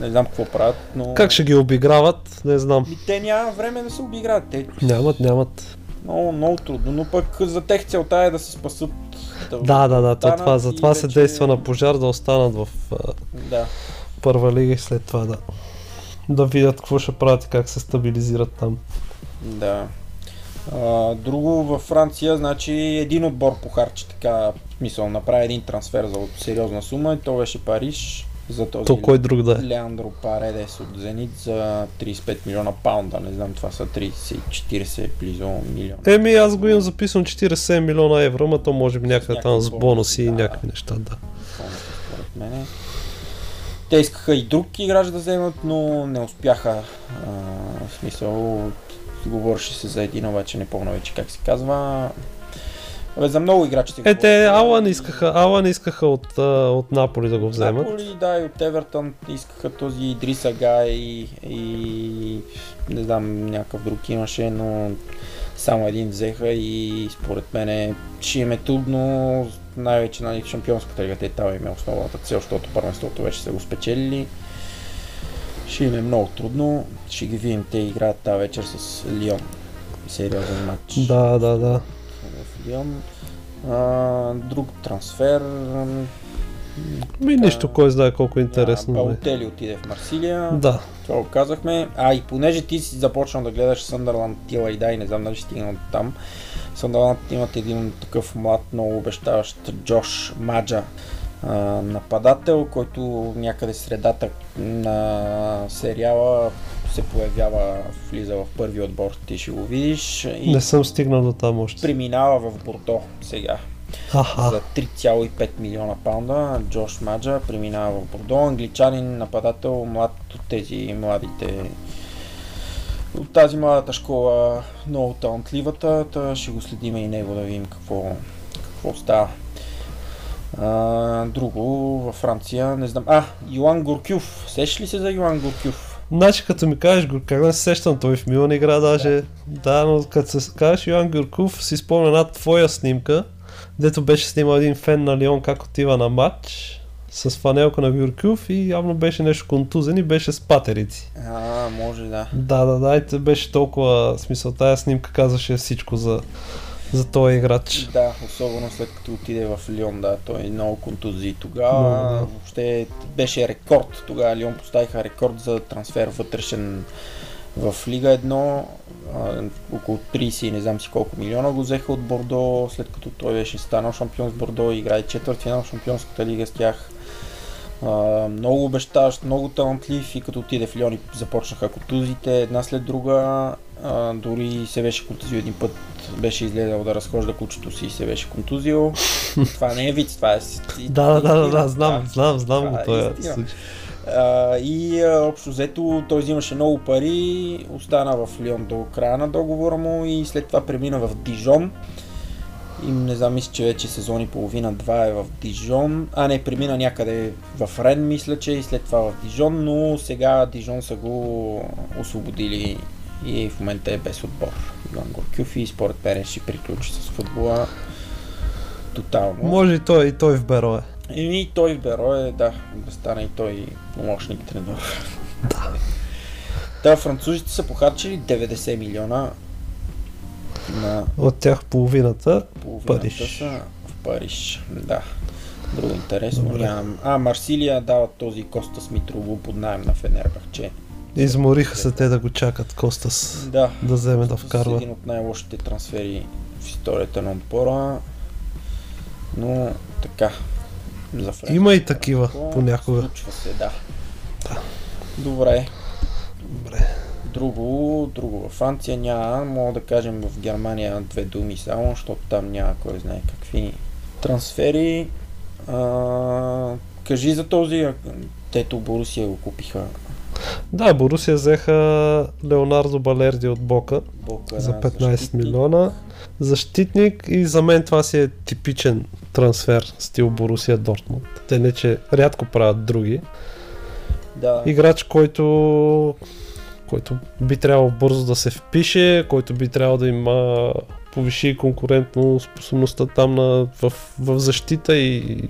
не знам какво правят, но... Как ще ги обиграват, не знам. Ми, те няма време да се обиграят. Те Нямат, нямат. много, много трудно, но пък за тех целта е да се спасат. Да, да, да, то това, и затова се вече- действа на пожар да останат в Да. първа лига и след това да, да видят какво ще правят и как се стабилизират там. Да. А, друго във Франция, значи един отбор похарчи така, в смисъл, направи един трансфер за сериозна сума и то беше Париж за този То кой друг да е. Леандро Паредес от Зенит за 35 милиона паунда, не знам, това са 30-40 близо милиона. Еми, аз го имам записано 47 милиона евро, ма то може би някъде там с бонуси и да. някакви неща, да. Според мене. Те искаха и друг играч да вземат, но не успяха. А, в смисъл, говореше се за един, обаче не помня вече как се казва. Абе, за много играчи се Е, те. Алан искаха, Алан искаха от, от Наполи да го вземат. Наполи, да, и от Евертън искаха този Идриса Гай и, и не знам, някакъв друг имаше, но само един взеха и според мен ще им е трудно, най-вече на шампионската лига, те там им е основната цел, защото първенството вече са го спечелили. Ще им е много трудно, ще ги видим, те играят тази вечер с Лион. Сериозен матч Да, да, да. в Лион. А, друг трансфер. Ми нищо, кой знае колко интересно. а, е. Балотели отиде в Марсилия. Да. Това го казахме. А и понеже ти си започнал да гледаш Съндърланд Тила и дай, не знам дали ще стигна до там. Съндърланд имат един такъв млад, много обещаващ Джош Маджа. нападател, който някъде средата на сериала се появява, влиза в първи отбор, ти ще го видиш и Не съм стигнал до там още. преминава в Бордо сега. Аха. за 3,5 милиона паунда. Джош Маджа преминава в Бордо. Англичанин, нападател, млад от тези младите от тази младата школа, много талантливата, та ще го следиме и него да видим какво, какво става. А, друго във Франция, не знам. А, Йоан Горкюв. Сеш ли се за Йоан Горкюв? Значи като ми кажеш, го- как да не се сещам, той в Милан игра даже. Да, но като се кажеш Йоан Гюрков, си спомня една твоя снимка, дето беше снимал един фен на Лион как отива на матч с фанелка на Гюрков и явно беше нещо контузен и беше с патерици. А, може да. Да, да, да, и беше толкова, смисъл, тая снимка казваше всичко за, за този играч. Да, особено след като отиде в Лион, да, той е много контузии тогава. Много, да. Въобще беше рекорд. Тогава Лион поставиха рекорд за трансфер вътрешен в Лига 1. А, около 30 и не знам си колко милиона го взеха от Бордо, след като той беше станал шампион с Бордо и играе четвърт финал в шампионската лига с тях. А, много обещаващ, много талантлив и като отиде в Лион и започнаха контузите една след друга. А, дори се беше контузил един път, беше излезал да разхожда кучето си и се беше контузил. това не е вид, това е... Да, да, да, да, знам, знам, знам го това е този истина. случай. А, и а, общо взето той взимаше много пари, остана в Лион до края на договора му и след това премина в Дижон. И не знам, мисля, че вече сезон и половина-два е в Дижон. А не, премина някъде в Рен, мисля, че и след това в Дижон, но сега Дижон са го освободили и в момента е без отбор. Иван Горкюф и според мен ще приключи с футбола тотално. Може и той, и той в Берое. Еми, той в Беро е, да, да стане и той помощник тренер. Да. Да, французите са похарчили 90 милиона на От тях половината половината Париж. са в Париж. Да. Друго интересно. Добре. Нямам. А, Марсилия дават този Коста Смитрово под найем на Фенербахче. измориха се те да го чакат Костас Да. да вземе да вкарва. един от най-лошите трансфери в историята на отбора. Но така. За Френското Има и такива понякога. Случва се, да. Добре. Добре. Друго, друго във Франция няма, мога да кажем в Германия две думи само, защото там няма кой знае какви трансфери. А, кажи за този, тето Борусия го купиха. Да, Борусия взеха Леонардо Балерди от Бока Бока за на 15 защитник. милиона. Защитник и за мен това си е типичен трансфер стил Борусия Дортмунд. Те не, че рядко правят други. Да, Играч, който който би трябвало бързо да се впише, който би трябвало да има повиши конкурентно способността там на, в, в защита и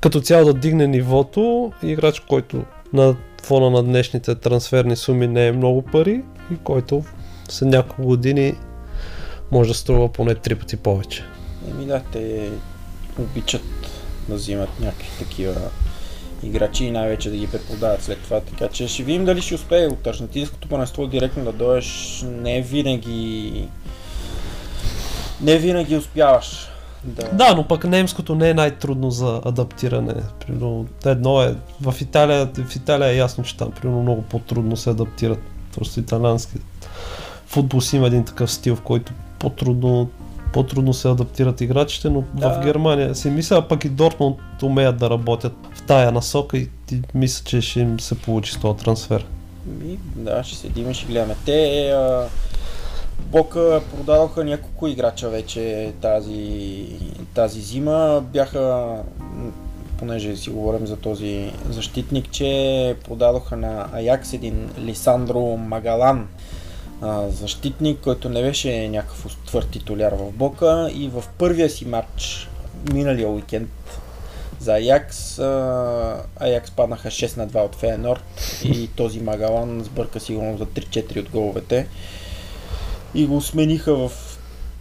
като цяло да дигне нивото. Играч, който на фона на днешните трансферни суми не е много пари и който след няколко години може да струва поне три пъти повече. еми да, те обичат да взимат някакви такива играчи и най-вече да ги препродават след това, така че ще видим дали ще успее от аржентинското панество директно да дойдеш, не винаги не винаги успяваш да... Да, но пък немското не е най-трудно за адаптиране. Примерно, едно е, в Италия, в Италия е ясно, че там примерно много по-трудно се адаптират. Просто италиански футбол си има един такъв стил, в който по-трудно, по-трудно се адаптират играчите, но Да. в Германия си мисля, а пък и Дортмунд умеят да работят в тая насока и, и мисля, че ще им се получи с този трансфер. И, да, ще седим и ще гледаме. Те а, Бока продадоха няколко играча вече тази, тази зима. Бяха, понеже си говорим за този защитник, че продадоха на Аякс един Лисандро Магалан а, защитник, който не беше някакъв твърд титуляр в Бока и в първия си матч миналия уикенд за Аякс. Аякс паднаха 6 на 2 от Фейенорд и този Магалан сбърка сигурно за 3-4 от головете. И го смениха в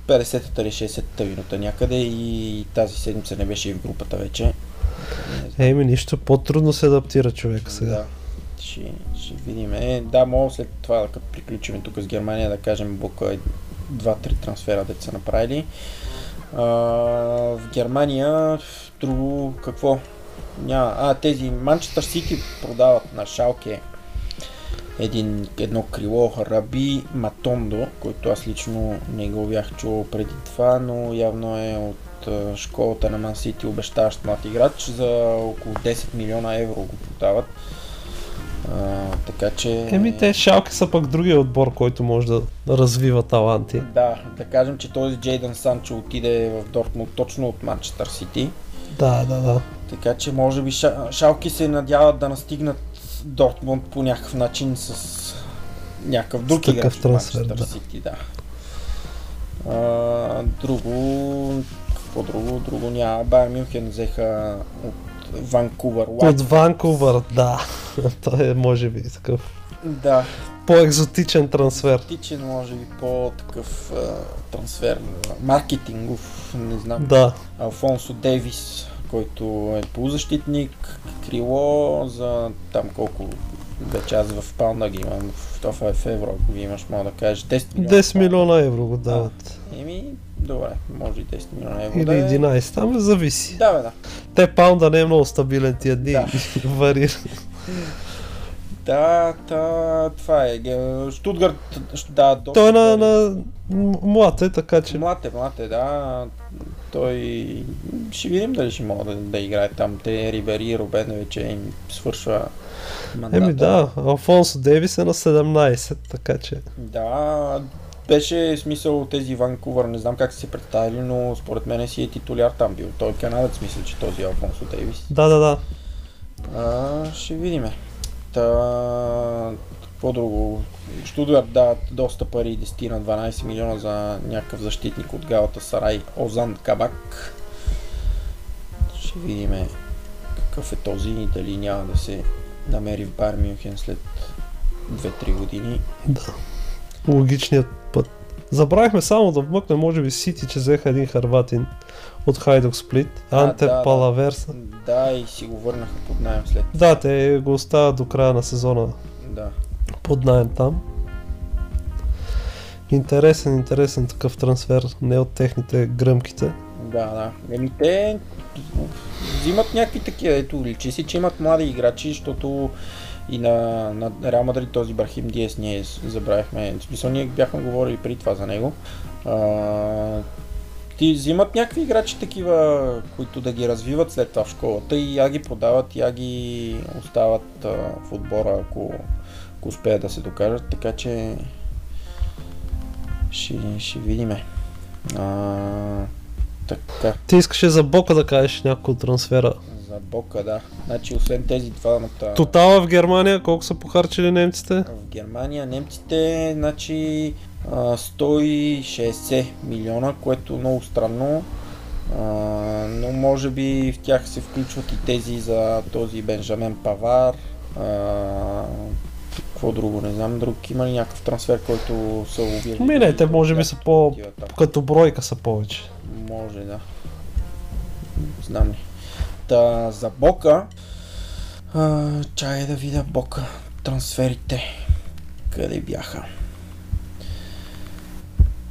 50-та или 60-та минута някъде и тази седмица не беше и в групата вече. Еми, нищо, по-трудно се адаптира човек сега. Да. Ще, ще видим. Е, да, мога след това, като приключим тук с Германия, да кажем Бока е 2-3 трансфера, да са направили. А, в Германия, друго, какво? Няма. А, тези Манчестър Сити продават на Шалке един, едно крило Раби Матондо, който аз лично не го бях чувал преди това, но явно е от школата на Ман Сити обещаващ млад играч. За около 10 милиона евро го продават. А, така че... Еми те шалки са пък другия отбор, който може да развива таланти. Да, да кажем, че този Джейдън Санчо отиде в Дортмунд точно от Манчестър Сити. Да, да, да. Така че може би Ша- Шалки се надяват да настигнат Дортмунд по някакъв начин с някакъв друг играч от Манчестър да. Сити, да. А, друго, какво друго? Друго няма. Байер Мюнхен взеха от Ванкувър. От Ванкувър, да. Той е може би такъв Да, по-екзотичен трансфер. тичен може би по-такъв а, трансфер, маркетингов, не знам. Да. Алфонсо Дейвис, който е полузащитник, крило за там колко вече аз в паунда ги имам, в е в евро, ако ги имаш, мога да кажеш 10 милиона. 10 милиона евро го дават. Еми, добре, може и 10 милиона евро Или да е. 11, там зависи. Да, бе, да. Те паунда не е много стабилен тия дни. Да. Варира. Да, та, това е. Штутгарт, да, доста Той е на, на млад е, така че... Млад е, млад е, да. Той... Ще видим дали ще мога да, да играе там. Те Рибери Робен вече им свършва мандата. Еми да, Алфонсо Дейвис е на 17, така че... Да, беше смисъл тези Ванкувър, не знам как са се представили, но според мен си е титуляр там бил. Той е канадец, мисля, че този Алфонсо Дейвис. Да, да, да. А, ще видиме. Та, какво друго? Штутгарт дават доста пари, 10 на 12 милиона за някакъв защитник от Галата Сарай, Озан Кабак. Ще видиме какъв е този и дали няма да се намери в Бар Мюнхен след 2-3 години. Да. Логичният. Забравихме само да вмъкнем, може би Сити, че взеха един харватин от Хайдок Сплит, Анте да, да. Палаверса. Да, и си го върнаха под найем след. Да, те го оставят до края на сезона Да. под найем там. Интересен, интересен такъв трансфер, не от техните гръмките. Да, да. Еми те взимат някакви такива, ето личи си, че имат млади играчи, защото и на, на Реал Мадрид този Брахим Диес ние забравихме, смисъл ние бяхме говорили при това за него. А, ти взимат някакви играчи такива, които да ги развиват след това в школата и я ги продават, я ги остават а, в отбора, ако, ако успеят да се докажат, така че ще, ще видиме. А, така, Ти искаше за Бока да кажеш няколко трансфера. За Бока, да. Значи, освен тези двамата Тотала в Германия, колко са похарчили немците? в Германия, немците, значи а, 160 милиона, което е много странно. Но може би в тях се включват и тези за този Бенжамен Павар. Какво друго, не знам, друг има ли някакъв трансфер, който са обявили? Ми не, те може би са по... Като бройка са повече. Може, да. Знам ли. Та, за Бока. А, чай да видя Бока. Трансферите. Къде бяха?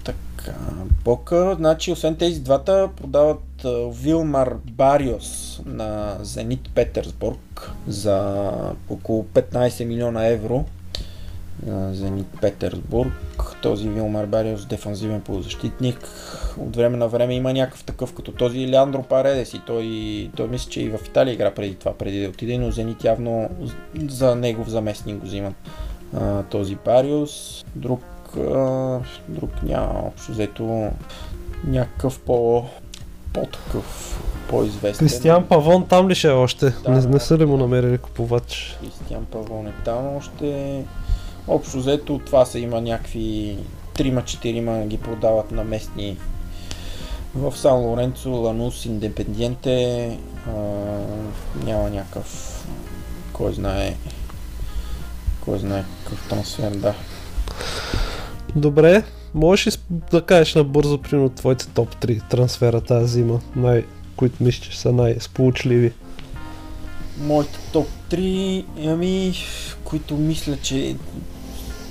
Така, Бока, значи освен тези двата продават Вилмар Бариос на Зенит Петерсбург за около 15 милиона евро. Зенит Петерсбург. Този Вилмар Бариос дефанзивен полузащитник. От време на време има някакъв такъв като този Леандро Паредес и той, той мисля, че и в Италия игра преди това, преди да отиде, но Зенит явно за негов заместник го взимат. Този Бариос. Друг, друг няма общо взето някакъв по по-такъв, по-известен. Кристиан Павон там ли ще е още? Да, не, не са ли му намерили купувач? Кристиан Павлон е там още. Общо взето това са има някакви 3-4 ги продават на местни в Сан Лоренцо, Ланус, Индепендиенте. А, няма някакъв кой знае кой знае какъв трансфер, да. Добре, можеш ли да кажеш набързо, примерно, твоите топ 3 трансфера тази зима, най- които мислиш, че са най-сполучливи? Моите топ 3, ами, които мисля, че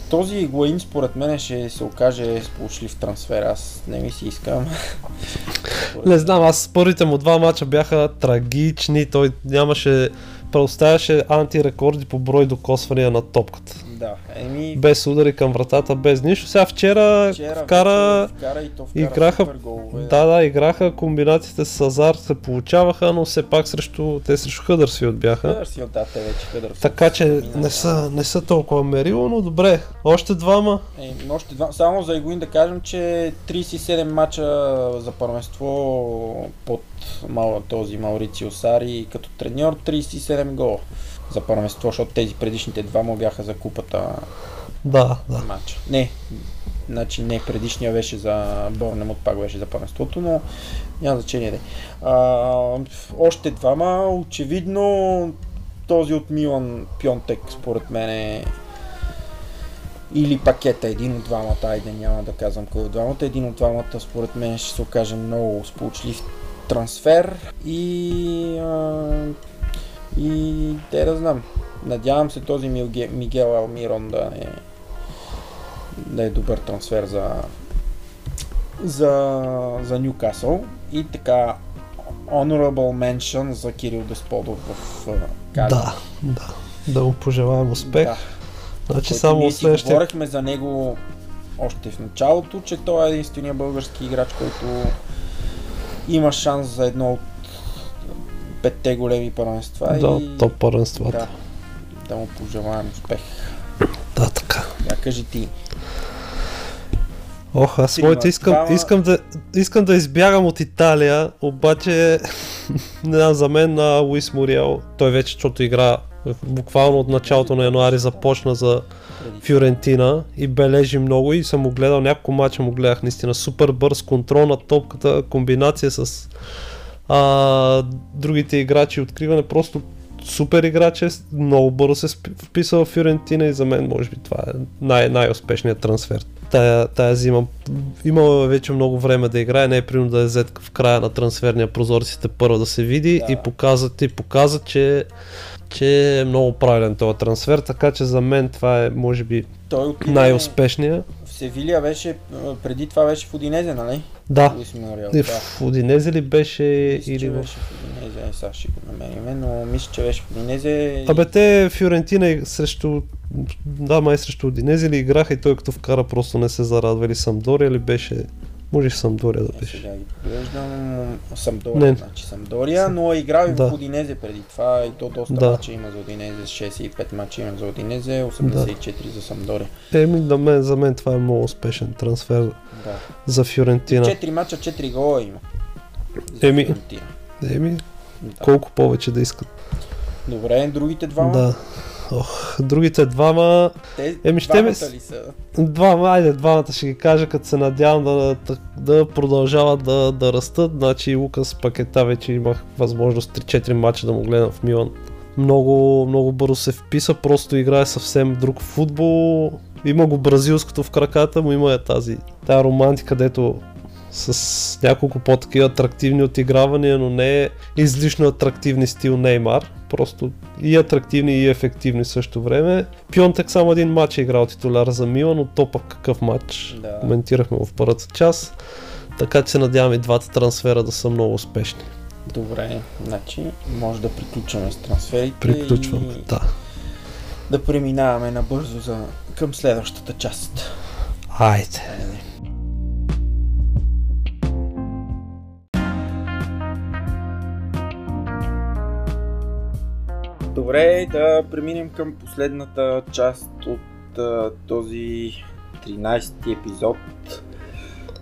този Игуаин според мен ще се окаже сполучлив трансфер. Аз не ми си искам. Не знам, аз първите му два мача бяха трагични, той нямаше, преоставяше антирекорди по брой докосвания на топката. Да, еми... Без удари към вратата, без нищо. Сега вчера, Вчера вкара... вкара и то вкара Играха, голове. да, да, играха, комбинациите с Азар се получаваха, но все пак срещу, те срещу Хъдърсфилд бяха. Хъдър си отдате вече Хъдър. Така че не са, не са толкова мерило, но добре. Още двама. Е, още два. Само за Игуин да кажем, че 37 мача за първенство под мал, този Маурицио Сари като треньор, 37 гола за първенство, защото тези предишните два му бяха за купата Да, да. матча. Не, значи не, предишния беше за Борнемот, пак беше за първенството, но няма значение. А, още двама, очевидно този от Милан Пьонтек, според мен е или пакета, един от двамата, айде няма да казвам кой от двамата, един от двамата според мен ще се окаже много сполучлив трансфер и а, и те да знам. Надявам се този Милге, Мигел Алмирон да е да е добър трансфер за за, за Ньюкасъл и така honorable mention за Кирил Десподов в Кали. Да, да. Да му пожелаем успех. Да. Значи само си следващия... говорихме за него още в началото, че той е единствения български играч, който има шанс за едно от петте големи първенства. Да, и... топ първенствата. Да, да му пожелаем успех. Да, така. Я кажи ти. Ох, аз моите искам, двама. искам, да, искам да избягам от Италия, обаче не знам, за мен на Луис Мориел, той вече, защото игра буквално от началото на януари започна за Фюрентина и бележи много и съм му гледал няколко мача, му гледах наистина супер бърз контрол на топката, комбинация с а, другите играчи, откриване, просто супер играч е, много бързо се вписа в Фюрентина и за мен може би това е най- най-успешният трансфер. Тая, тая зима имала вече много време да играе, не е примерно да е взет в края на трансферния прозорците първо да се види Да. и показа, и показа че, че е много правилен този трансфер, така че за мен това е може би най-успешният. Севилия беше, преди това беше в Удинезе, нали? Да, Луис да. в Удинезе ли беше Мисля, или в... беше в Удинезе, е, сега ще го намерим, но мисля, че беше в Удинезе. Абе те Фюрентина и срещу... Да, май срещу Удинези ли играха и той като вкара просто не се зарадва или Самдория ли беше... Може и в Самдория да беше. Сега ги поглеждам. Самдория, Не. значи Самдория, но е играл и Да. в Удинезе преди това и то доста Да. мача има за Удинезе, 65 мача има за Удинезе, 84 за Самдория. Еми, да мен, за мен това е много успешен трансфер Да. за Фюрентина. 4 мача, 4 гола има. За Еми. Фиорентина. Еми, Да. колко повече да искат. Добре, другите двама? Да. Ох, другите двама... Те Еми, ще ми- ли са? Двама, айде, двамата ще ги кажа, като се надявам да, да, да продължават да, да растат. Значи Лукас Пакета вече имах възможност 3-4 мача да му гледам в Милан. Много, много бързо се вписа, просто играе съвсем друг футбол. Има го бразилското в краката му, има е тази, тази романтика, дето с няколко по-такива атрактивни отигравания, но не е излишно атрактивни стил Неймар. Просто и атрактивни и ефективни в същото време. Пионтек само един матч е играл титуляр за Милан, но то пък какъв матч Да. коментирахме в първата част. Така че се надявам и двата трансфера да са много успешни. Добре, значи може да приключваме с трансферите Приключваме, и да. да преминаваме набързо за, към следващата част. Айде. Добре, да преминем към последната част от а, този 13-ти епизод.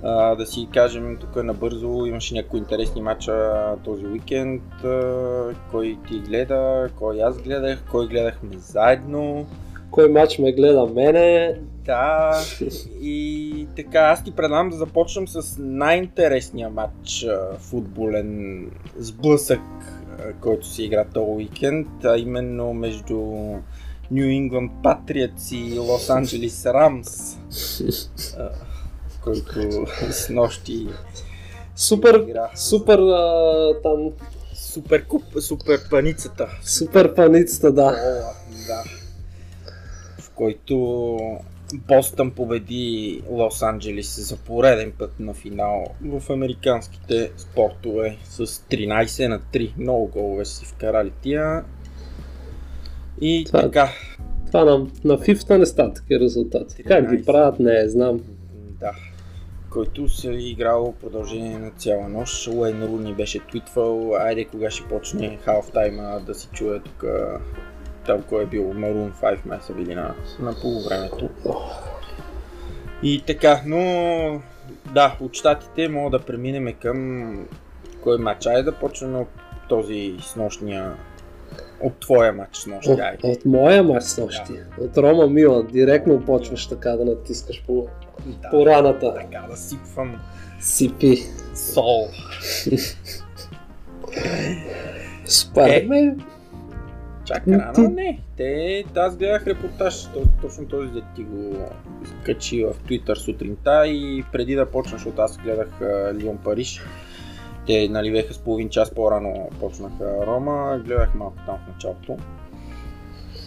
А, да си кажем тук набързо, имаше някои интересни матча този уикенд. А, кой ти гледа, кой аз гледах, кой гледахме заедно. Кой матч ме гледа мене? Да, и така, аз ти предлагам да започнем с най-интересния матч футболен сблъсък, който се игра този уикенд, а именно между New England Patriots и Лос Анджелис Рамс, който с нощи Супер, игра. супер а, там, Супер куп, супер паницата. супер паницата, да. Ола, да. В който Бостън победи Лос Анджелис за пореден път на финал в американските спортове с 13 на 3. Много голове си вкарали тия. И Това- така, Това на, на FIFA не стават такива резултати. Как ги 13. правят, не знам. Да. Който се е играл в продължение на цяла нощ. Уейн Руни беше твитвал, айде кога ще почне халфтайма да се чуе тук там кой е бил Maroon 5 май са били на, на полувремето. И така, но да, от щатите мога да преминем към кой матч. Айде да почнем от този с нощния от твоя матч с нощи. От, Айде. от моя мач с нощи. От Рома Милан. Директно почваш така да натискаш по, Да, по раната. Така да сипвам Сипи. сол. Според Е. мен, Чака рано, не. Те, аз гледах репортаж, то- точно този дет ти го качи в Twitter сутринта и преди да почна, защото аз гледах Лион Париж, те нали беха с половин час по-рано почнаха Рома, гледах малко там в началото.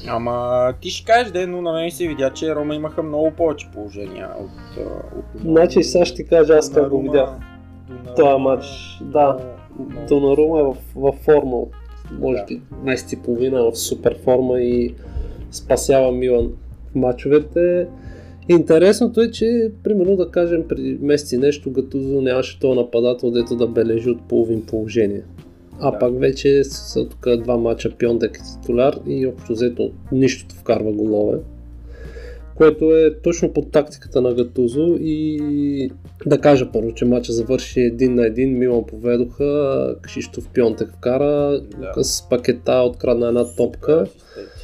Ама ти ще кажеш, де, но на мен се видя, че Рома имаха много повече положения от... от значи сега ще ти кажа аз как го видях. Това матч, да. Донарума е в, в форма. Може би месец и половина в супер форма и спасява Милан в мачовете. Интересното е, че примерно да кажем преди месеци нещо Гатузо нямаше този нападател, дето да бележи от половин положение. А Да. пак вече са тук два мача Пиондек е титуляр и общо взето нищото вкарва голове. Което е точно под тактиката на Гатузо и да кажа първо, че матча завърши един на един, Милан поведоха, Кшиштов Пионтек вкара, Лукас Пакета открадна една топка.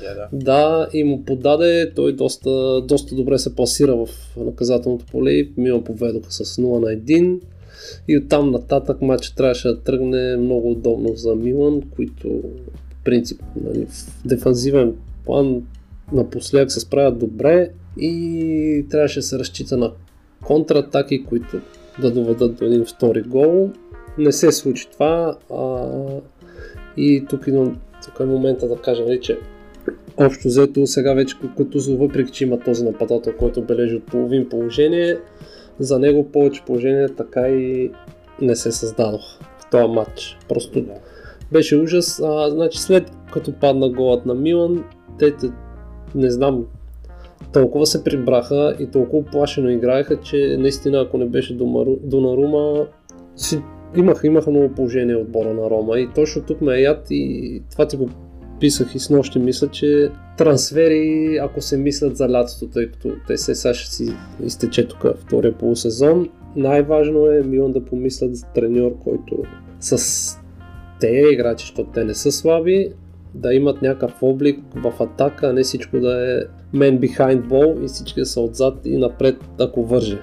Да. Да, и му подаде, той доста, доста добре се пласира в наказателното поле и Милан поведоха с 0 на 1. И оттам нататък матчът трябваше да тръгне много удобно за Милан, които принцип нали, в дефанзивен план напоследък се справят добре и трябваше да се разчита на контратаки, които да доведат до един втори гол. Не се случи това а, и тук, идвам, тук е момента да кажа, нали, че общо взето сега вече като въпреки че има този нападател, който бележи от половин положение, за него повече положения така и не се създадох в този матч. Просто Да. беше ужас. А, значи след като падна голът на Милан, те, те не знам, толкова се прибраха и толкова плашено играеха, че наистина ако не беше Донарума, си, имаха, имаха много положение отбора на Рома. И точно тук ме е яд и това ти го писах и с нощи мисля, че трансфери, ако се мислят за лятото, тъй като те се сега ще си изтече тук втория полусезон, най-важно е Милан да помислят за треньор, който с те играчи, защото те не са слаби, да имат някакъв облик в атака, а не всичко да е man behind ball и всички са отзад и напред, ако върже.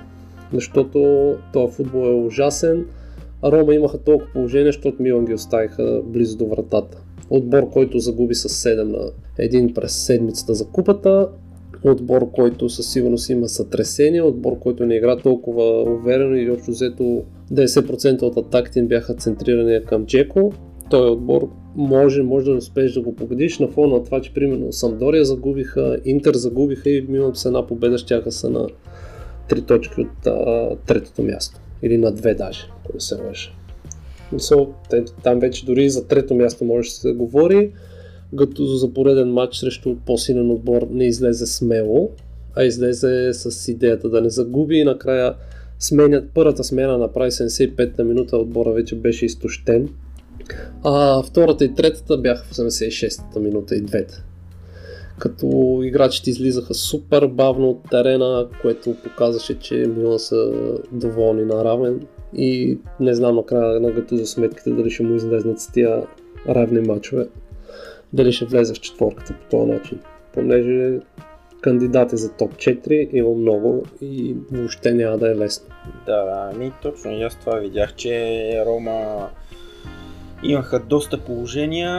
Защото този футбол е ужасен. А Рома имаха толкова положение, защото Милан ги оставиха близо до вратата. Отбор, който загуби с 7 на 1 през седмицата за купата. Отбор, който със сигурност има сътресение. Отбор, който не игра толкова уверено и общо взето 10% от атаките им бяха центрирани към Джеко. Той отбор може, може да успееш да го победиш на фона на това, че примерно Самдория загубиха, Интер загубиха и Милан с една победа щяха са на 3 точки от а, третото място. Или на две даже, ако се лъжа. Там вече дори за трето място може да се говори. Гатузо за пореден матч срещу по-силен отбор не излезе смело, а излезе с идеята да не загуби и накрая сменят, първата смена направи 75-та минута, отбора вече беше изтощен. А втората и третата бяха в 86-та минута и двете. Като играчите излизаха супер бавно от терена, което показваше, че Милан са доволни на равен. И не знам накрая на гато за сметките дали ще му излезнат с тия равни матчове. Дали ще влезе в четворката по този начин. Понеже кандидати за топ 4 има много и въобще няма да е лесно. Да, да, ми точно и аз това видях, че Рома имаха доста положения.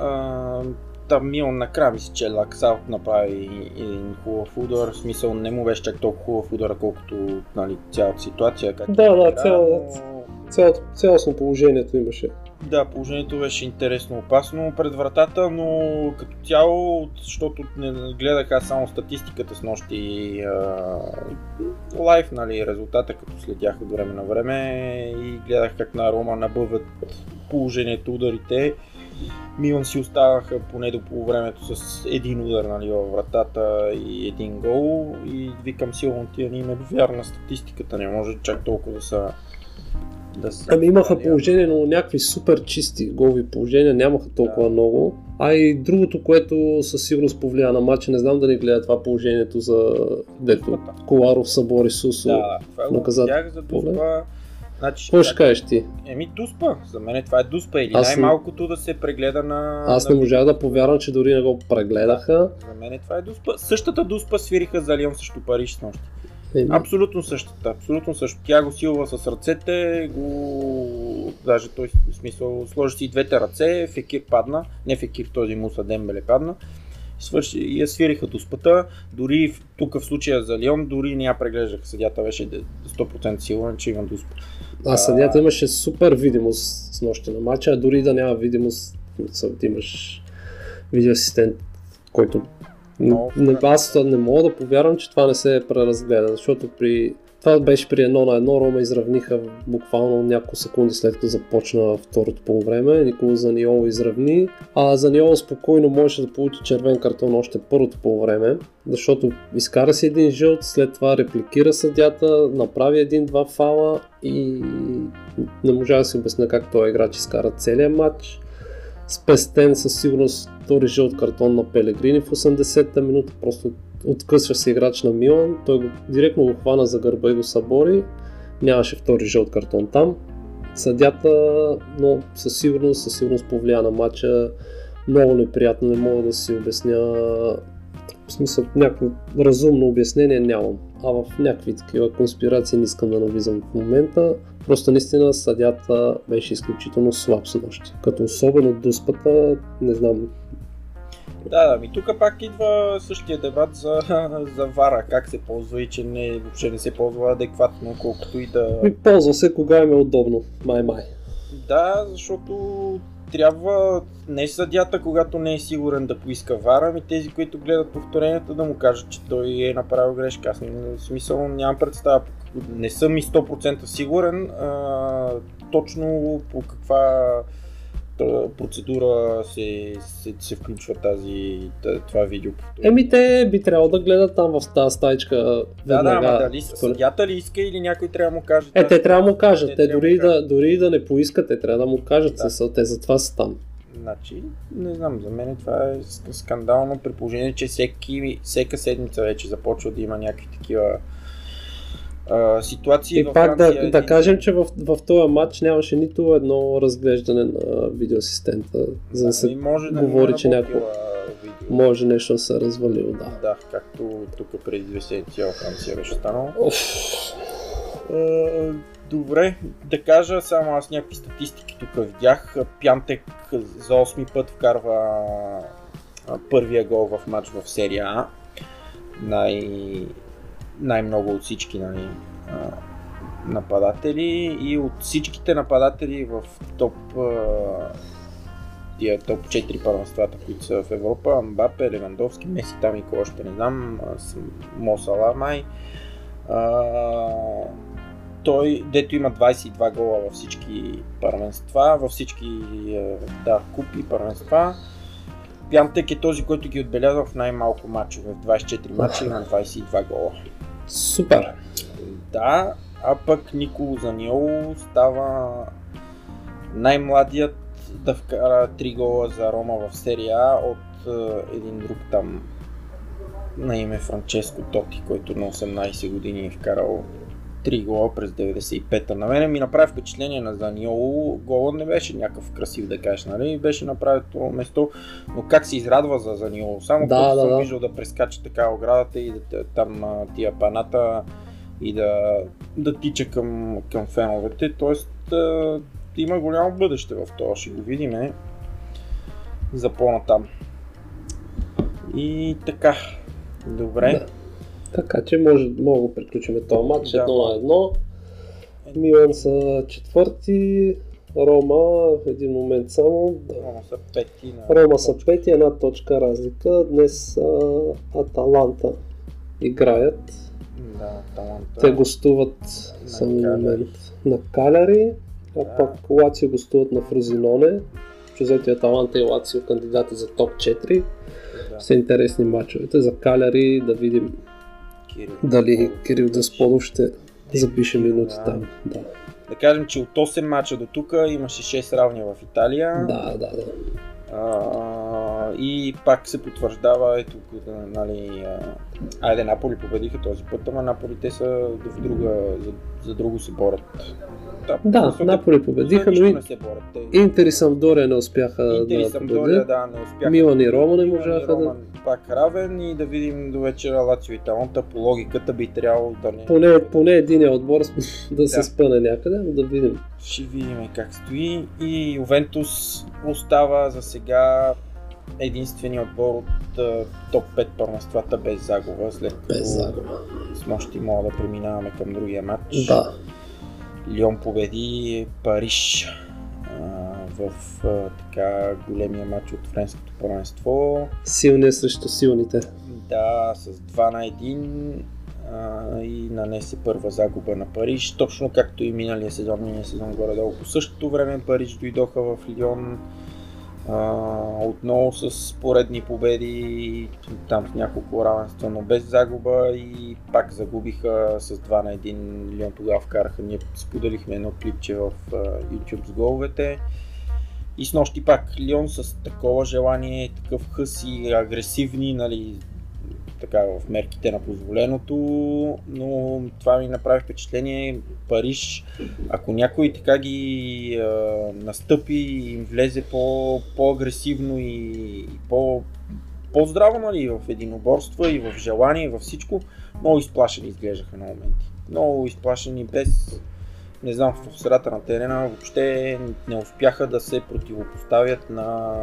А, там Милан накрая мисля, че Лаксаут направи един хубав удар. В смисъл не му беше чак толкова хубав удар, колкото нали, цялата ситуация. Как Да, е да, цяло- но- Цялото, цялостно положението имаше. Да, положението беше интересно, опасно пред вратата, но като цяло, защото не гледах аз само статистиката с нощи а, лайф, нали, резултата, като следях от време на време и гледах как на Рома набъват положението, ударите Милан си оставаха поне до полувремето с един удар нали, във вратата и един гол и викам силно тия ни вярна статистиката, не може чак толкова да са да са Ами имаха положение, но някакви супер чисти голови положения нямаха толкова Да. много. А и другото, което със сигурност повлия на матча, не знам дали гледа това положението за дето. Коларов събори Сусо. Да, да, това е за Дуспа. Значи, Какво ще кажеш ти? Еми Дуспа, за мен това е Дуспа или Аз най-малкото да се прегледа на... Аз не можах да повярвам, че дори не го прегледаха. За мен това е Дуспа. Същата Дуспа свириха за Лион срещу Париж с нощи. Еми, Абсолютно същата, абсолютно също. Тя го силва с ръцете, го... даже той в смисъл сложи си двете ръце, Фекир падна, не Фекир, този Муса Дембеле падна. Свърши, я свириха дуспата, дори в- тук в случая за Лион, дори не я преглеждаха. Съдята беше 100% сигурен, че има дуспа. а съдята имаше супер видимост с нощи на матча, а дори да няма видимост, ти имаш видеоасистент, който Много не, аз не мога да повярвам, че това не се е преразгледа, защото при това беше при едно на едно, Рома изравниха буквално няколко секунди след като започна второто по време. Никола Заниоло изравни, а Заниоло спокойно можеше да получи червен картон още първото по време, защото изкара си един жълт, след това репликира съдята, направи един-два фала и не можа да си обясня как този играч изкара целият матч спестен със сигурност втори жълт картон на Пелегрини в 80-та минута, просто откъсва се играч на Милан, той го, директно го хвана за гърба и го събори, нямаше втори жълт картон там. Съдята, но със сигурност, със сигурност повлия на матча, много неприятно, не мога да си обясня, в смисъл някакво разумно обяснение нямам. А в някакви такива конспирации не искам да навлизам в момента. Просто наистина съдята беше изключително слаб с нощи. Като особено дуспата, не знам. Да, да, ми тук пак идва същия дебат за, за вара, как се ползва и че не, въобще не се ползва адекватно, колкото и да... Ми ползва се кога им е удобно. Май-май. Да, защото трябва не съдята, когато не е сигурен да поиска вара, ами тези, които гледат повторенията да му кажат, че той е направил грешка. Аз не, в смисъл нямам представа. Не съм и 100% сигурен а, точно по каква процедура се, се, се включва тази, та- това видео. Еми те би трябвало да гледат там в тази стайчка да, да, ама дали съдята ли иска или някой трябва да му каже? Е, те трябва да му кажат. Те дори, да дори да не поискат, те трябва да му кажат. Да. Да. Те затова са там. Значи, не знам, за мен това е ск- скандално при положение, че всеки, всека седмица вече започва да има някакви такива а, ситуации. И Във пак Франция да, да един- кажем, че в, в този матч нямаше нито едно разглеждане на видеоасистента, за да Ами се може да говори, е че някой може нещо да се е развалило. Да. Да, както тук преди две седмици във Франция беше станало. Добре, да кажа само аз някакви статистики тук видях. Пянтек за 8 път вкарва първия гол в матч в серия А. Най... Най-много от всички нали, нападатели и от всичките нападатели в топ тия топ 4 първенствата, които са в Европа, Мбапе, Левандовски, Меси, там и кой още не знам, а, с- Мо Сала май. А, той, дето има 22 гола във всички първенства, във всички е, да, купи първенства. Пянтек е този, който ги отбелязва в най-малко мачове. В 24 мача има 22 гола. Супер. Да, а пък Николо Заниоло става най-младият да вкара 3 гола за Рома в серия А от е, един друг там на име Франческо Тоти, който на 18 години е вкарал 3 гола през 95-та. На мен ми направи впечатление на Заниоло. Гола не беше някакъв красив да кажеш, нали? Беше направил това место, но как се израдва за Заниоло. Само Да, да, да, съм да. виждал да прескача така оградата и да, там тия паната и да, да тича към, към феновете. Тоест има голямо бъдеще в това, ще го видим за по-натам. И така, добре. Да. Така че може, мога да приключим този матч Да. едно на едно. Милан са четвърти, Рома в един момент само. Да. Рома са пети на... Рома са пети, една точка разлика. Днес а, Аталанта играят. Да, таланта. Те гостуват само Каляри. момент на Каляри, а Да. пък Лацио гостуват на Фрозиноне. взето Аталанта и Лацио кандидати за топ 4. Да. Са интересни мачовете за Каляри, да видим Кирил. дали Кирил Десподов ще запише минути Да. там. Да, Да кажем, че от 8 мача до тук имаше 6 равния в Италия. да, да. да. А, и пак се потвърждава, ето, нали, айде Наполи победиха този път, ама Наполи те са в друга, за, за друго се борят. Да, те Наполи победиха, но не се борят. Те, Интер и Самдория не успяха Интер да победят. да, не успяха. Милан и Рома не можаха да- Рома пак равен и да видим до вечера Лацио и Таланта по логиката би трябвало да не... Поне, поне един отбор да се Да. спъне някъде, но да видим. Ще видим как стои. И Ювентус остава за сега единствения отбор от а, топ 5 първенствата без загуба, след като Без загуба. с нощи мога да преминаваме към другия матч. Да. Лион победи Париж в а, така големия матч от френското първенство. Силни срещу силните. Да, с 2 на 1 а, и нанесе първа загуба на Париж, точно както и миналия сезон, миналия сезон горе-долу. По същото време Париж дойдоха в Лион отново с поредни победи, там с няколко равенства, но без загуба и пак загубиха с 2 на 1. Лион тогава вкараха, ние споделихме едно клипче в YouTube с головете. И с нощи пак Лион с такова желание, такъв хъс и агресивни, нали, така в мерките на позволеното, но това ми направи впечатление. Париж, ако някой така ги а, настъпи и им влезе по, по-агресивно и, по, по-здраво нали, в единоборство и в желание, и във всичко, много изплашени изглеждаха на моменти. Много изплашени без не знам, в средата на терена въобще не успяха да се противопоставят на,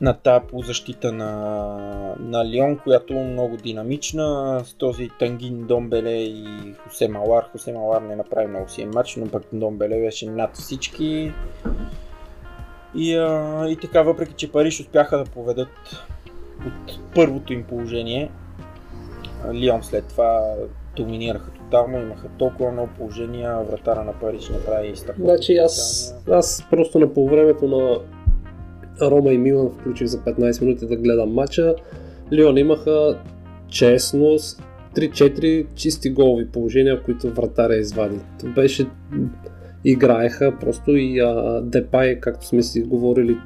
на тази полузащита на, на Лион, която е много динамична, с този Тангин Домбеле и Хосе Малар. Хосе Малар не направи много си матч, но пък Домбеле беше над всички. И, а, и така, въпреки че Париж успяха да поведат от първото им положение, Лион след това доминираха тотално, имаха толкова много положения, вратара на Париж направи страхотно. Значи аз, аз просто на полувремето на Рома и Милан включих за 15 минути да гледам матча. Лион имаха честно 3-4 чисти голови положения, които вратаря извади. То беше играеха просто и а, Депай, както сме си говорили,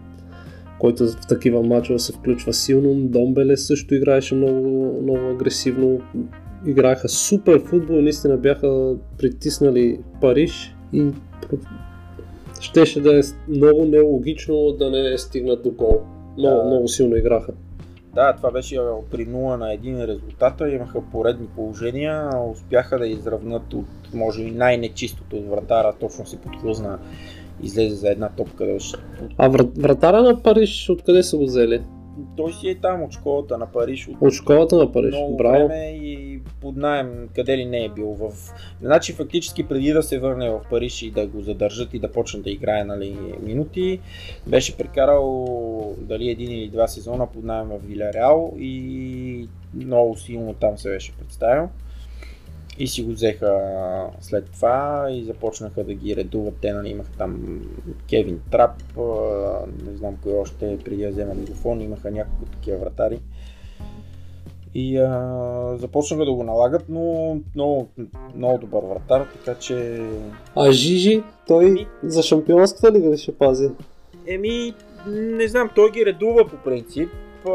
който в такива мачове се включва силно. Домбеле също играеше много, много агресивно. Играеха супер футбол, наистина бяха притиснали Париж и щеше да е много нелогично да не стигнат до гол. Много, Да. много силно играха. Да, това беше при 0 на 1 резултата, имаха поредни положения, успяха да изравнат от, може и най-нечистото от вратара, точно се подхлъзна, излезе за една топка. Да А вра- вратаря на Париж откъде са го взели? Той си е там от школата на Париж, от От школата на Париж. много Браво. време и под найем къде ли не е бил. В... Значи фактически преди да се върне в Париж и да го задържат и да почне да играе нали, минути, беше прекарал дали един или два сезона под найем в Вилареал и много силно там се беше представил. И си го взеха след това и започнаха да ги редуват. Те нали, имаха там Кевин Трап, не знам кой още преди да взема микрофон, имаха няколко такива вратари. И а, започнаха да го налагат, но много, много добър вратар, така че... А Жижи, той за шампионската лига ли ще пази? Еми, не знам, той ги редува по принцип. А,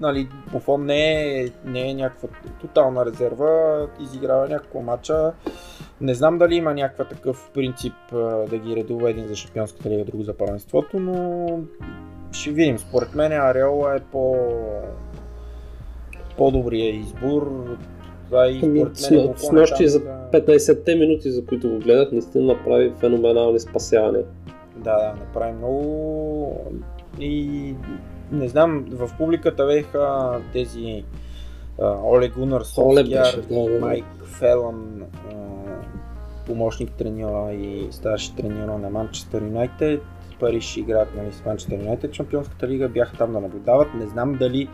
нали, Буфон не е, не е някаква тотална резерва, изиграва няколко мача. Не знам дали има някаква такъв принцип да ги редува един за шампионската лига, друг за първенството, но ще видим. Според мен Ареола е по по-добрия избор. Това и Ами, според с, мен с е нощи там за да- 15-те минути, за които го гледах, наистина направи феноменални спасявания. Да, да, направи много и не знам, в публиката беха тези Оле Гунар Солскияр. Майк Фелън, помощник треньора и старши треньора на Манчестър Юнайтед. Париж играят нали, с Манчестър Юнайтед, Чемпионската лига, бяха там да наблюдават. Не знам дали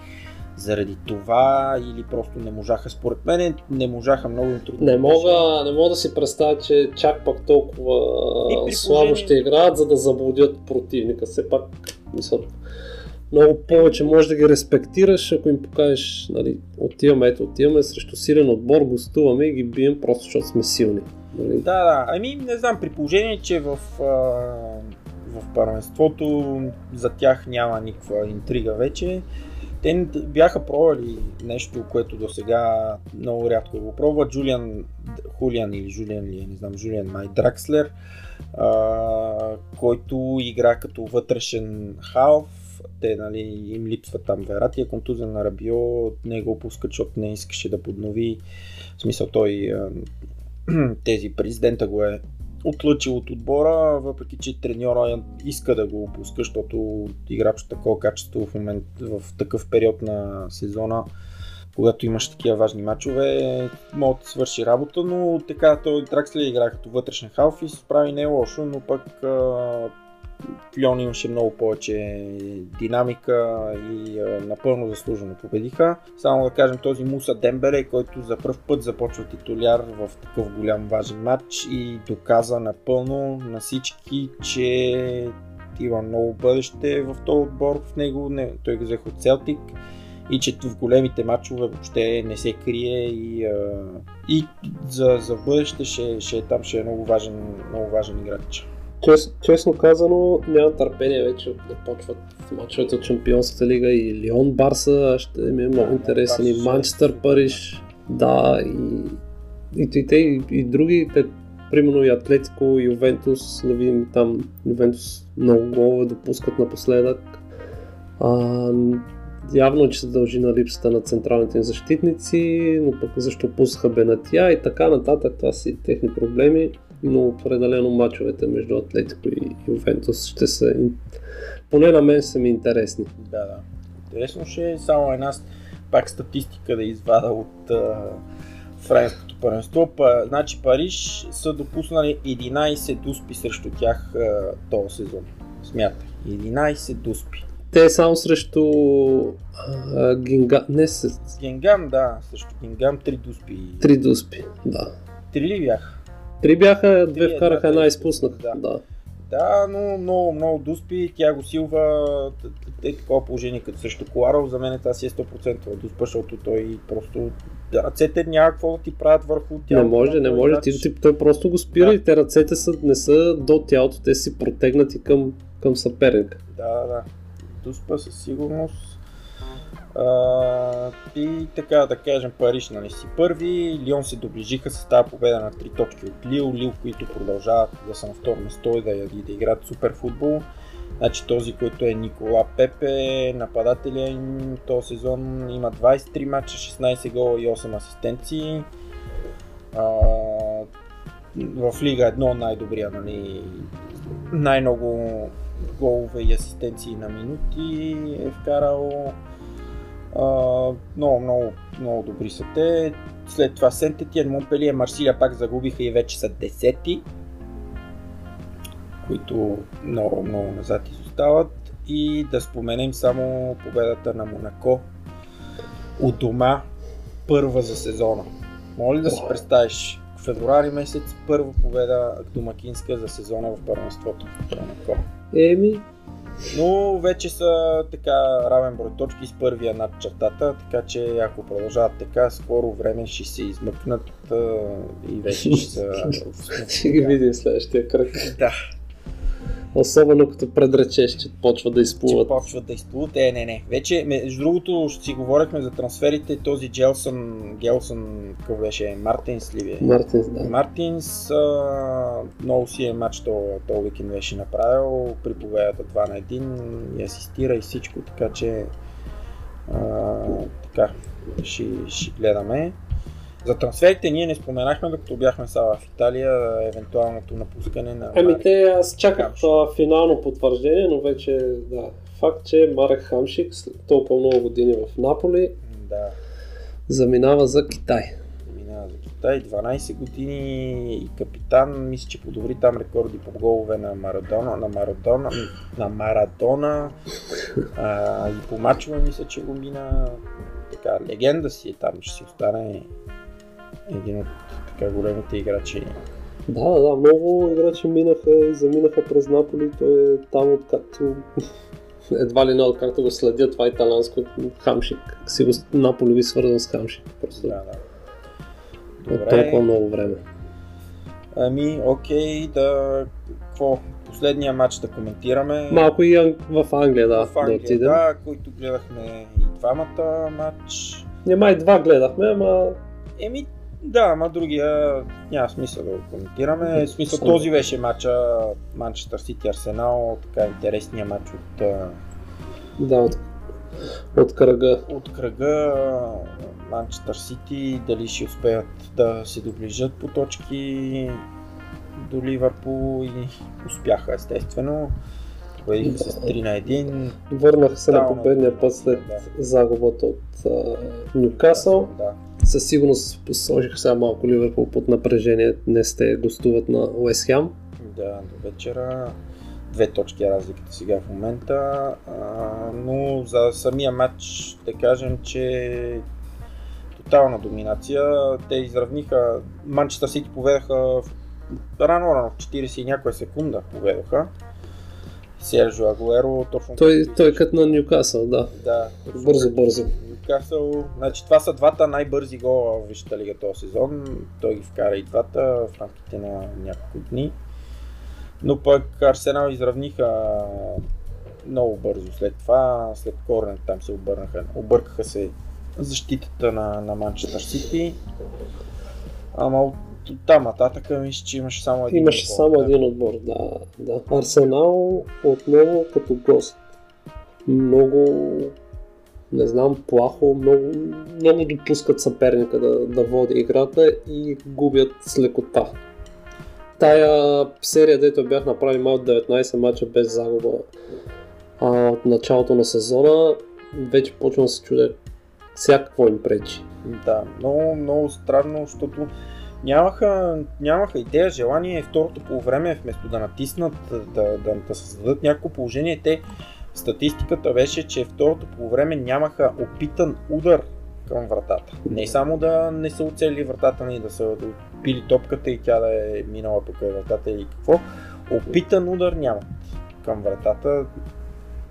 заради това или просто не можаха, според мен не можаха много им трудно. Не мога, не мога да си представя, че чак пак толкова слабо ще играят, за да заблудят противника. Все пак, мисля, много повече можеш да ги респектираш, ако им покажеш, нали, отиваме, ето, отиваме срещу силен отбор, гостуваме и ги бием просто защото сме силни. Нали? Да, да. Ами не знам, при положение, че в, а, в първенството за тях няма никаква интрига вече. Те бяха пробвали нещо, което до сега много рядко го пробва. Джулиан Хулиан или Жулиан ли, е, не знам, Жулиан Май Дракслер, който игра като вътрешен халф. Те, нали, им липсва там Верати, е контузен на Рабио, не го пускат, защото не искаше да поднови. В смисъл той а, тези президента го е отлъчил от отбора, въпреки че треньора иска да го пуска, защото играч от такова качество в момент, в такъв период на сезона, когато имаш такива важни матчове, може да свърши работа, но така той Дракслер игра като вътрешен халф и се справи не е лошо, но пък Лион имаше много повече динамика и напълно заслужено победиха. Само да кажем този Муса Дембеле, който за първ път започва титуляр в такъв голям важен матч и доказа напълно на всички, че има много бъдеще в този отбор в него. Не, той го взех от Селтик и че в големите матчове въобще не се крие и, а, и за, за бъдеще ще, ще, там ще е много важен, много важен играч. Чест, честно казано, няма търпение вече да почват мачовете от Чемпионската лига и Лион Барса, ще ми е много интересен и Манчестър. Париж, да, и, и, и, те, и, и други, те, примерно и Атлетико, и Ювентус, да видим там. Ювентус много голове допускат напоследък. А, явно, че се дължи на липсата на централните им защитници, но пък защо пуснаха Бенатия и така нататък, това си техни проблеми но определено мачовете между Атлетико и Ювентус ще са, поне на мен са ми интересни. Да, да. Интересно ще е само една пак статистика да извада от а, френското първенство. Па, значи Париж са допуснали 11 дуспи срещу тях а, този сезон. Смятай. 11 дуспи. Те само срещу а, Гинга... Не, с Генгам, да, срещу Генгам 3 дуспи. три дуспи, да. Три ли бяха? Три бяха, две Три, вкараха, една, изпуснаха. Да. Да. Да, но много, много дуспи. Тя го силва. Е такова положение като срещу Коларов. За мен това си е 100% дуспа, защото той просто ръцете няма какво да ти правят върху Не тялото. може, на не може. Ти, ти, той просто го спира Да. и те ръцете са, не са до тялото, те си протегнати към, към съперника. Да, да. Дуспа със сигурност. И така да кажем, Париж нали си първи, Лион се доближиха с тази победа на 3 точки от Лил, Лил, които продължават да са на второ место и да, и да играят супер футбол. Значи този, който е Никола Пепе, нападателя им този сезон има 23 мача, 16 гола и 8 асистенции. А, в Лига 1 най-добрия, нали, най-много голове и асистенции на минути е вкарал. А, много, много, много добри са те. След това Сент-Етиен, Монпелие, Марсилия пак загубиха и вече са десети, които много, много назад изостават. И да споменем само победата на Монако от дома, първа за сезона. Моля да си представиш, февруари месец първа победа домакинска за сезона в първенството. Еми, Но вече са така равен брой точки с първия над чертата, така че ако продължават така, скоро време ще се измъкнат а, и вече ще са... ще ги видим следващия кръг. Да, Особено като предречеш, че почва да че изплуват. почват да изплуват. Е, не, не. Вече, между другото, ще си говорихме за трансферите. Този Джелсън, Гелсън, какъв беше? Мартинс ли бе? Мартинс, да. Мартинс а, много си е матч този то уикенд беше направил при победата 2 на 1 и асистира и всичко, така че а, така, ще, ще гледаме. За трансферите ние не споменахме, докато бяхме сега в Италия, евентуалното напускане на... Ами те, аз чаках това финално потвърждение, но вече, да, факт, че Марек Хамшик след толкова много години в Наполи Да, заминава за Китай. минава за Китай, 12 години и капитан, мисля, че подобри там рекорди по голове на Марадона, на Марадона, на Марадона. А, и по мачове мисля, че го мина. Така легенда си е там, ще си остане един от така големите играчи. Да, да, да, много играчи минаха заминаха през Наполи. Той е там откакто едва ли не откакто го следя това италянско Хамшик. Си го Наполи ви свързан с Хамшик. Просто Да, да. от толкова много време. Ами, окей, да... Какво? Последния матч да коментираме. Малко и в Англия, да, в Англия, да отидем. да, които гледахме и двамата матч. Няма и два гледахме, ама Еми, да, ама другия няма смисъл да го коментираме. В смисъл този беше матча Манчестър Сити Арсенал, така интересния матч от, да, от, от кръга. от кръга Манчестър Сити, дали ще успеят да се доближат по точки до Ливърпул и успяха естествено. Победиха с 3 на 1. Върнаха се на Тотално. победния път след Да. загубата от Нюкасъл. Да. Със сигурност сложиха сега малко Ливърпул под напрежение. Днес те гостуват на Уест Хем. Да, до вечера. Две точки е разликата сега в момента. А, но за самия матч да кажем, че тотална доминация. Те изравниха. Манчестър Сити поведаха в рано, рано, в 40 и някоя секунда поведаха. Сержо Агуеро точно Той, той като на Нюкасъл, да. Да, точно Бързо, бързо. Нюкасъл. Значи това са двата най-бързи гола в Висшата лига този сезон. Той ги вкара и двата в рамките на няколко дни. Но пък Арсенал изравниха много бързо след това. След корнер там се обърнаха. Объркаха се защитата на, на Манчестър Сити. Ама от там нататък мисля, че имаше само един. Имаше отбор, само да. един отбор, да, да. Арсенал отново като гост. Много, не знам, плахо, много, много допускат съперника да, да води играта и губят с лекота. Тая серия, дето бях направили малко 19 мача без загуба а, от началото на сезона, вече почвам да се чудя всякакво им пречи. Да, много, много странно, защото нямаха, нямаха идея, желание второто по време, вместо да натиснат, да, да, да създадат някакво положение, те статистиката беше, че второто по време нямаха опитан удар към вратата. Не само да не са оцелили вратата ни, да са пили топката и тя да е минала покрай вратата или какво. Опитан удар нямат към вратата.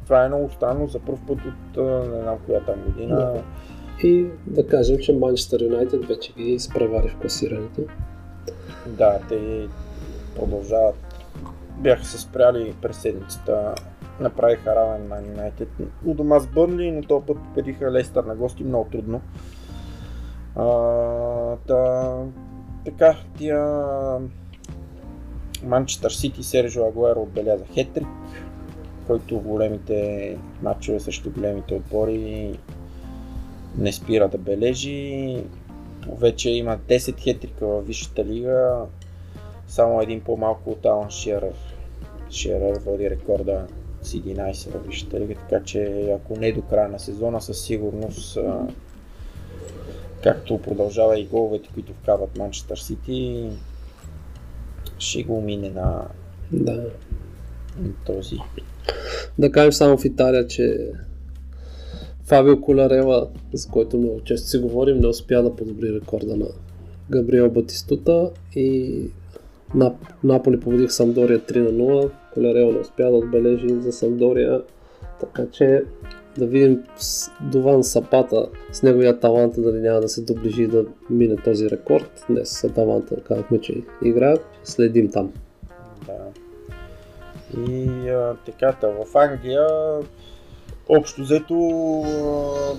Това е много странно за първ път от не знам коя там година. Да. И да кажем, че Манчестър Юнайтед вече ги изпревари в класирането. Да, те продължават. Бяха се спряли през седмицата. Направиха равен на Юнайтед. У дома с Бърнли, но този път победиха Лестър на гости много трудно. А, да, така, тия Манчестър Сити Сержо Агуеро отбеляза хетрик, който в големите матчове срещу големите отбори не спира да бележи. Вече има 10 хетрика в Висшата лига, само един по-малко от Алан Шерър. Шерър води рекорда с 11 в Висшата лига, така че ако не до края на сезона, със сигурност, както продължава и головете, които вкарват Манчестър Сити, ще го мине на, Да. на този. Да кажем само в Италия, че Фабио Коларела, за който много често си говорим, не успя да подобри рекорда на Габриел Батистута и Нап... Наполи победих Самдория 3 на 0. Коларел не успя да отбележи за Самдория, така че да видим Дован Сапата с неговия талант дали няма да се доближи да мине този рекорд. Днес с таланта казахме, че играят. Следим там. Да. И а, така, та, в Англия общо взето а,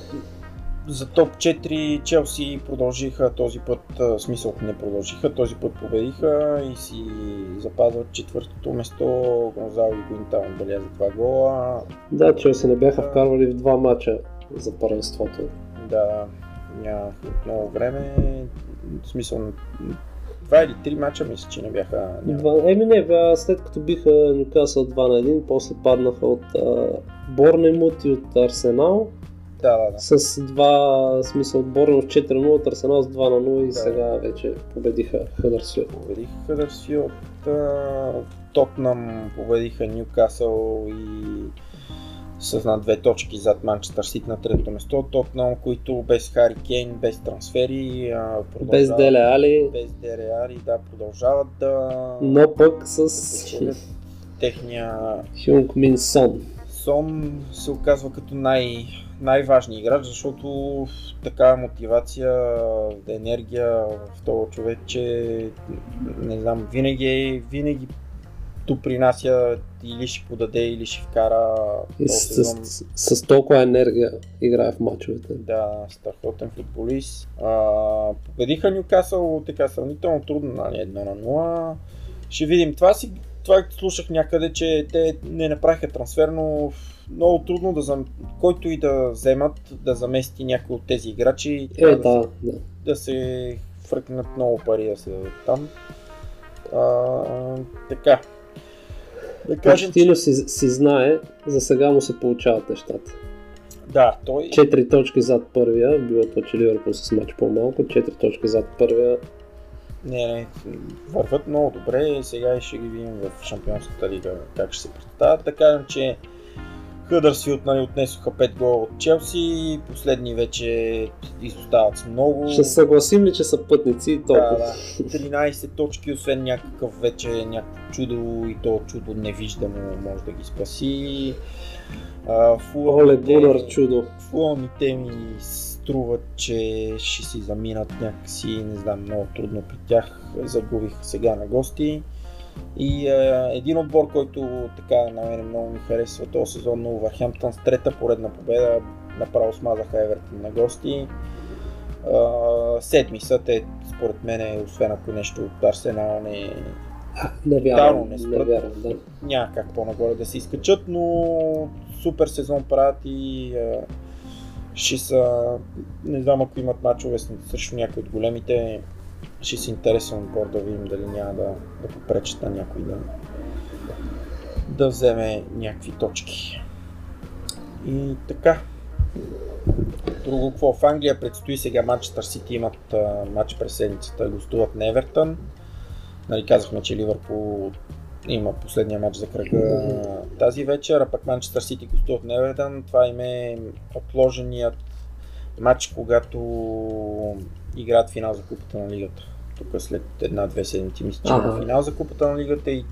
за топ 4 Челси продължиха този път, смисъл не продължиха, този път победиха и си запазват четвъртото место. Гонзало и Гуинтаун беляза два гола. Да, Челси не бяха вкарвали в два мача за първенството. Да, нямах много време. В смисъл, два или три мача мисля, че не бяха. Няма. Еми не, бе, след като биха Нюкасъл 2 на 1, после паднаха от Борнемут и от Арсенал Да, да, да. с два, смисъл от Борнемут 4 0, от Арсенал с 2 на 0 и Да. сега вече победиха Хъдърсфилд. Победиха Хъдърсфилд, Тотнам победиха Ньюкасъл и с на две точки зад Манчестър Сити на трето место. Тотнам, които без Хари Кейн, без трансфери, Без продължават- Деле Али, без Деле Али, да, продължават да но пък с печелят техния Хюнг Мин Сон. Сон се оказва като най- най-важният играч, защото такава мотивация, енергия в този човек, че не знам, винаги, винаги допринася или ще подаде, или ще вкара И с, с, с, толкова енергия играе в мачовете. Да, страхотен футболист. А, победиха Нюкасъл така сравнително трудно, нали, 1 на 0. Ще видим. Това си това слушах някъде, че те не направиха трансфер, но много трудно да зам... който и да вземат, да замести някой от тези играчи. Е, трябва да, се, да. да се фръкнат много пари да се дадат там. А, така. Да кажем, Почтино си, си знае, за сега му се получават нещата. да, той 4 точки зад първия, било то, че Ливърпул с матч по-малко, 4 точки зад първия. Не, не, върват много добре. Сега и ще ги видим в Шампионската лига как ще се представят. Да кажем, че Хъдърсфилд нали, отнесоха 5 гола от Челси, последни вече изостават с много. Ще съгласим ли, че са пътници и да, толкова? да. 13 точки, освен някакъв вече някакво чудо и то чудо невиждано може да ги спаси. Оле Гунар чудо. фулмите ми струват, че ще си заминат някакси, не знам, много трудно при тях. Загубих сега на гости. И е, един отбор, който така на мен много ми харесва този сезон на Увърхемптън с трета поредна победа, направо смазаха Евертон на гости. А, седми са те, според мен, освен ако нещо от Арсенал не, Не вярвам, не не спрат. вярвам, да. няма как по-нагоре да се изкачат, но супер сезон правят и а, ще са, не знам ако имат мачове срещу някой от големите, ще си интересен отбор да видим дали няма да, да попречат на някой да, да вземе някакви точки. И така. Друго какво? В Англия предстои сега Манчестър Сити имат а, матч през седмицата, гостуват на Евертън. Нали, казахме, че Ливърпул има последния матч за кръга тази вечер, а пък Манчестър Сити гостуват на Евертън. Това им е отложеният матч, когато играят финал за Купата на Лигата. Тук след една-две седмици мисля, че Ага. финал за Купата на Лигата и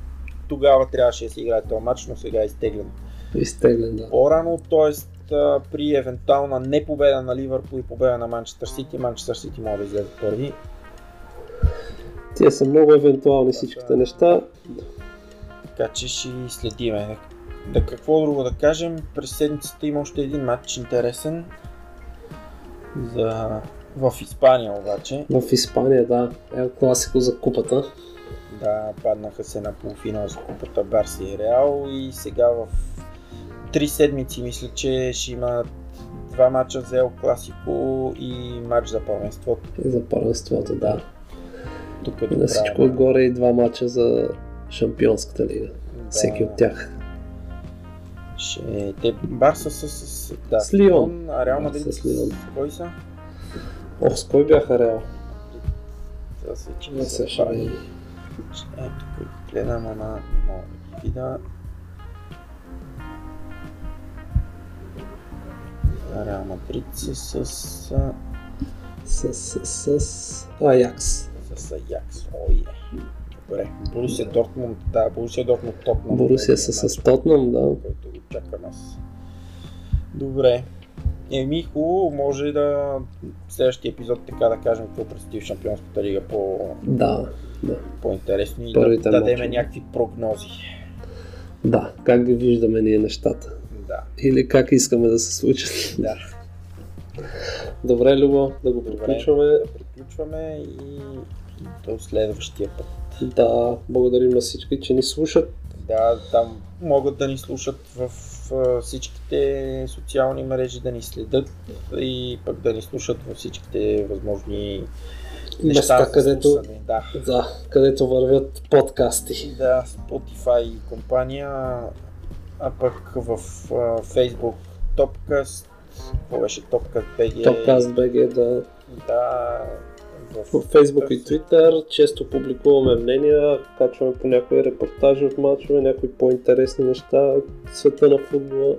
тогава трябваше да се играе този матч, но сега е изтеглен Изтеглен, да. по-рано, т.е. при евентуална непобеда на Ливърпул и победа на Манчестър Сити, Манчестър Сити може да излезе първи. Тия са много евентуални всичките неща. Така че ще следиме. Да какво друго да кажем, през седмицата има още един матч интересен. За... В Испания обаче. В Испания, да, е класико за купата. Да, паднаха се на полуфинал за купата Барси и Реал и сега в три седмици мисля, че ще има два мача за Ел Класико и матч за първенството. За първенството, да. Тук И на всичко отгоре и два мача за Шампионската лига. Всеки от тях. Ще... Те Барса са с... Да, С Лион. а Реал Мадрид с... Кой са? О, с кой бяха Реал? Сега се че Не се видим. Ето, гледам, ама мога да ги видя. Реал Мадрид са с... С, с, с Аякс. с Аякс. О, е. Добре. Борусия Дортмунд, да, Борусия Дортмунд Тотнам. Борусия са с Тотнам, да. който го чакам аз. Добре. Еми, хубаво, може да следващия епизод така да кажем какво предстои в Шампионската лига по, Да, да. по-интересно и Първите да дадем някакви прогнози. Да, как ги виждаме ние нещата. Да, Или как искаме да се случат. да. Добре, Любо, да го Добре, приключваме. да приключваме и до следващия път. Да, благодарим на всички, че ни слушат. Да, там могат да ни слушат в всичките социални мрежи, да ни следят и пък да ни слушат във всичките възможни неща Места, където, слушане. Да. да, където вървят подкасти. Да, Spotify и компания, а пък в а, Facebook Topcast, какво беше Topcast BG, Топкаст БГ, да. да, В Facebook и Twitter често публикуваме мнения, качваме по някои репортажи от мачове, някои по-интересни неща от света на футбола.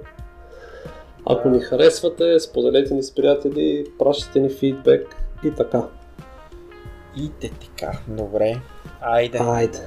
Ако ни харесвате, споделете ни с приятели, пращате ни фидбек и така. И те така. Добре. Айде. Айде.